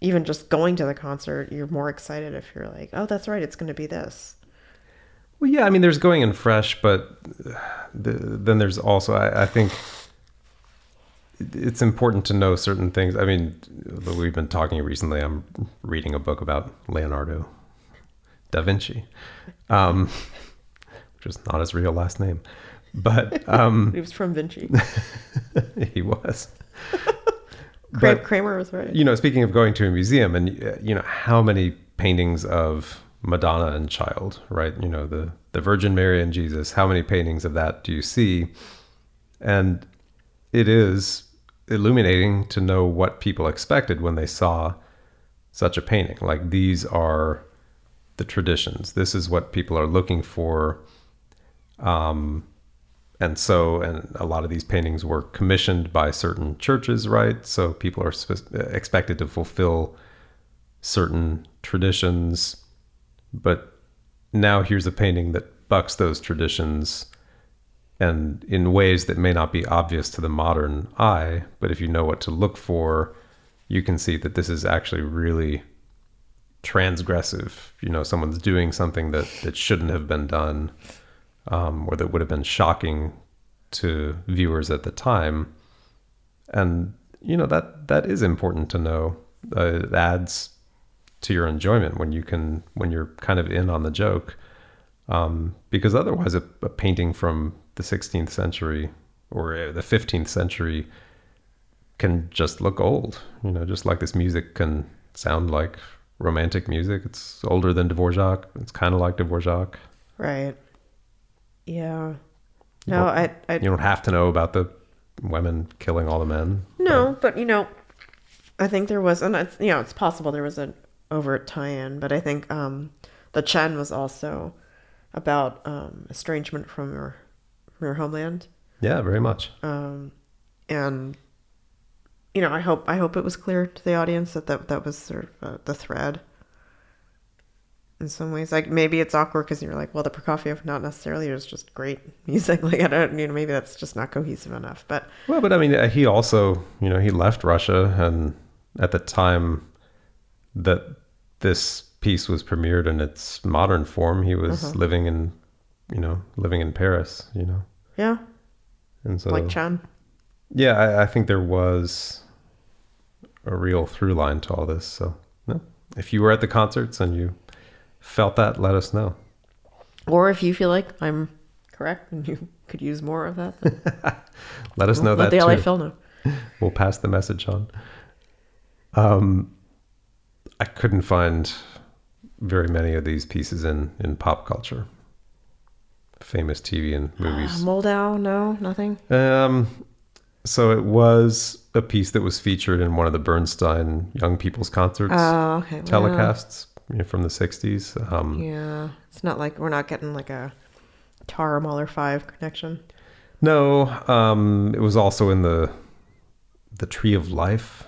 even just going to the concert, you're more excited if you're like, oh, that's right, it's going to be this.
Well, yeah, I mean, there's going in fresh, but the, then there's also, I, I think, it's important to know certain things. I mean, we've been talking recently. I'm reading a book about Leonardo da Vinci, um, which is not his real last name, but um, [laughs]
He was from Vinci. [laughs]
he was.
Kram-
But-
Kramer was right.
you know, speaking of going to a museum, and uh, you know, how many paintings of Madonna and Child, right? You know, the the Virgin Mary and Jesus. How many paintings of that do you see? And it is illuminating to know what people expected when they saw such a painting. Like these are the traditions. This is what people are looking for. Um, and so, and a lot of these paintings were commissioned by certain churches, right? So people are expected to fulfill certain traditions. But now here's a painting that bucks those traditions and in ways that may not be obvious to the modern eye. But if you know what to look for, you can see that this is actually really transgressive. You know, someone's doing something that, that shouldn't have been done um, or that would have been shocking to viewers at the time. And you know that that is important to know. Uh, it adds to your enjoyment when you can when you're kind of in on the joke, um, because otherwise a, a painting from the 16th century or uh, the 15th century can just look old. You know, just like this music can sound like romantic music. It's older than Dvorak. It's kind of like Dvorak.
Right. Yeah. No, I, I
You don't have to know about the women killing all the men.
no, but you know, I think there was, and it's you know, it's possible there was an overt tie-in, but I think um, the Chen was also about um, estrangement from your from your homeland,
Yeah, very much.
um, and you know, I hope I hope it was clear to the audience that that, that was sort of uh, the thread. In some ways, like maybe it's awkward because you're like, well, the Prokofiev not necessarily is just great [laughs] music. Like I don't, you know, maybe that's just not cohesive enough. But
Well, but I mean, uh, he also, you know, he left Russia, and at the time that this piece was premiered in its modern form, he was
Uh-huh.
living in, you know, living in Paris, you know,
yeah,
and so
like Chen.
yeah, I, I think there was a real through line to all this. So, no, if you were at the concerts and you felt that, let us know.
Or if you feel like I'm correct and you could use more of that, [laughs]
Let us know
let
that
the LA
too.
Phil know. [laughs]
we'll pass the message on. Um, I couldn't find very many of these pieces in in pop culture, famous TV and movies.
Moldau, no, nothing.
Um, so it was a piece that was featured in one of the Bernstein Young People's Concerts
Oh, okay.
telecasts you know, from the '60s. Um,
Yeah, it's not like we're not getting like a Tár Mahler Five connection.
No, um, it was also in the the Tree of Life,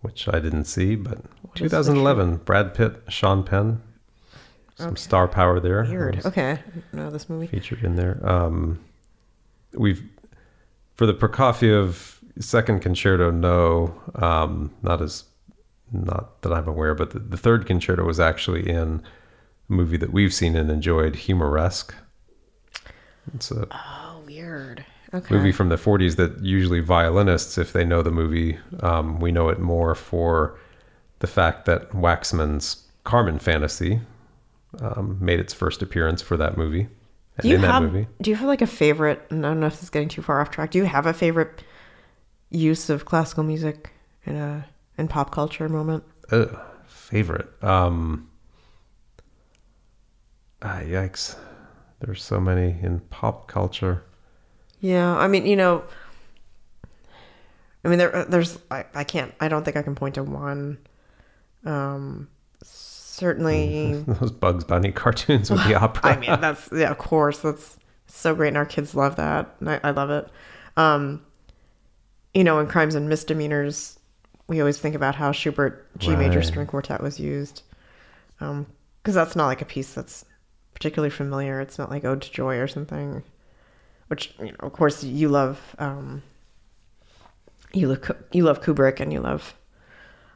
which I didn't see, but
What is the
2011, Brad Pitt, Sean Penn, some
Okay.
star power there.
Weird. Okay, No, this movie.
featured in there. Um, we've for the Prokofiev second concerto. No, um, not as not that I'm aware, but the, the third concerto was actually in a movie that we've seen and enjoyed, Humoresque. It's a
Oh, weird. Okay.
movie from the 40s that usually violinists, if they know the movie, um, we know it more for the fact that Waxman's Carmen Fantasy um, made its first appearance for that movie.
Do you
in that
have
movie,
Do you have like a favorite? I don't know if this is getting too far off track. Do you have a favorite use of classical music in a in pop culture moment?
Favorite. Um, ah, yikes. There's so many in pop culture.
Yeah, I mean, you know, I mean, there, there's, I, I can't, I don't think I can point to one. Um, certainly, [laughs]
Those Bugs Bunny [laughs] cartoons with the [laughs] opera.
I mean, that's yeah, of course, that's so great, and our kids love that, and I, I love it. Um, you know, in crimes and misdemeanors, we always think about how Schubert G major string quartet was used, um, because that's not like a piece that's particularly familiar. It's not like Ode to Joy or something, which you know, of course, you love. Um, you love you love Kubrick and you love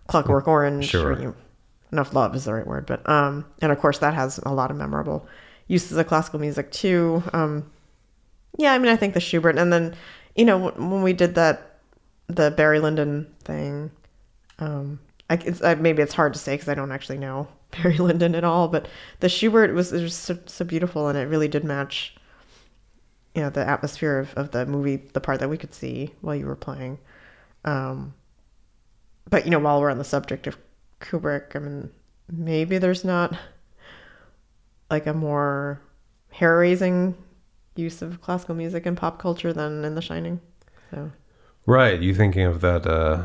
Clockwork Orange.
Sure.
Or you, enough love is the right word, but um, and of course that has a lot of memorable uses of classical music too. Um, yeah, I mean, I think the Schubert, and then you know when we did that the Barry Lyndon thing. Um, I, it's, I, maybe it's hard to say because I don't actually know [laughs] Barry Lyndon at all. But the Schubert was, was so, so beautiful, and it really did match, you know, the atmosphere of, of the movie, the part that we could see while you were playing. Um, but you know, while we're on the subject of Kubrick, I mean, maybe there's not like a more hair raising use of classical music in pop culture than in The Shining. So
Right. You thinking of that uh,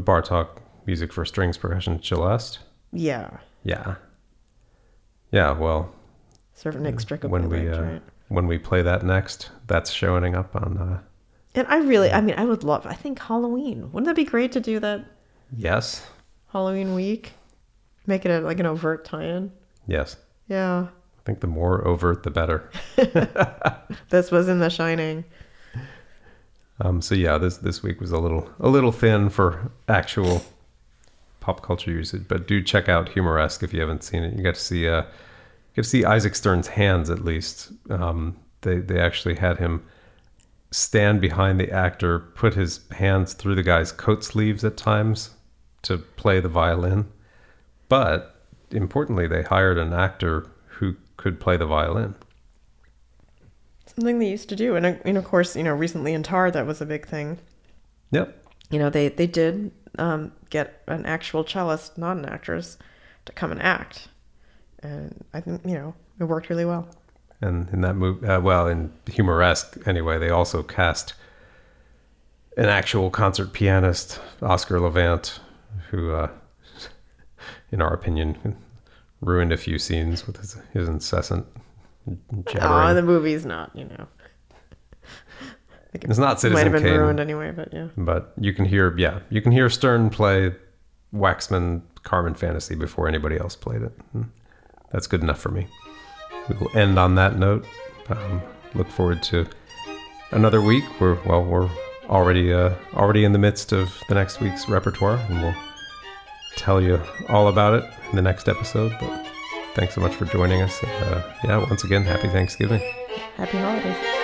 Bartok music for strings percussion celeste?
yeah,
Yeah. Yeah. Well,
sort of inextricably
when we uh,
right?
when we play that next, that's showing up on. Uh,
And I really, I mean, I would love. I think Halloween. Wouldn't that be great to do that
yes.
Halloween week? Make it a, like an overt tie-in.
Yes.
Yeah,
I think the more overt, the better. [laughs]
this was in The Shining.
Um, so yeah, this this week was a little a little thin for actual pop culture usage, but do check out Humoresque if you haven't seen it. You got to see uh, you get to see Isaac Stern's hands at least. Um, they they actually had him stand behind the actor, put his hands through the guy's coat sleeves at times to play the violin. But importantly, they hired an actor who could play the violin.
Something they used to do, and, uh, and of course, you know, recently in Tár, that was a big thing.
Yep.
You know, they they did um, get an actual cellist, not an actress, to come and act, and I think you know it worked really well.
And in that movie, uh, well, in Humoresque anyway, they also cast an actual concert pianist, Oscar Levant, who, uh, [laughs] in our opinion, ruined a few scenes with his, his incessant
Oh,
jabbering.
the movie's not, you know. [laughs] It
It's not
might have been
Kane,
ruined anyway, but yeah.
but you can hear, yeah, you can hear Stern play Waxman Carmen Fantasy before anybody else played it. That's good enough for me. We will end on that note. Um, look forward to another week. We're well, we're already uh, already in the midst of the next week's repertoire, and we'll tell you all about it in the next episode. But thanks so much for joining us. Uh, yeah, once again, happy Thanksgiving.
Happy holidays.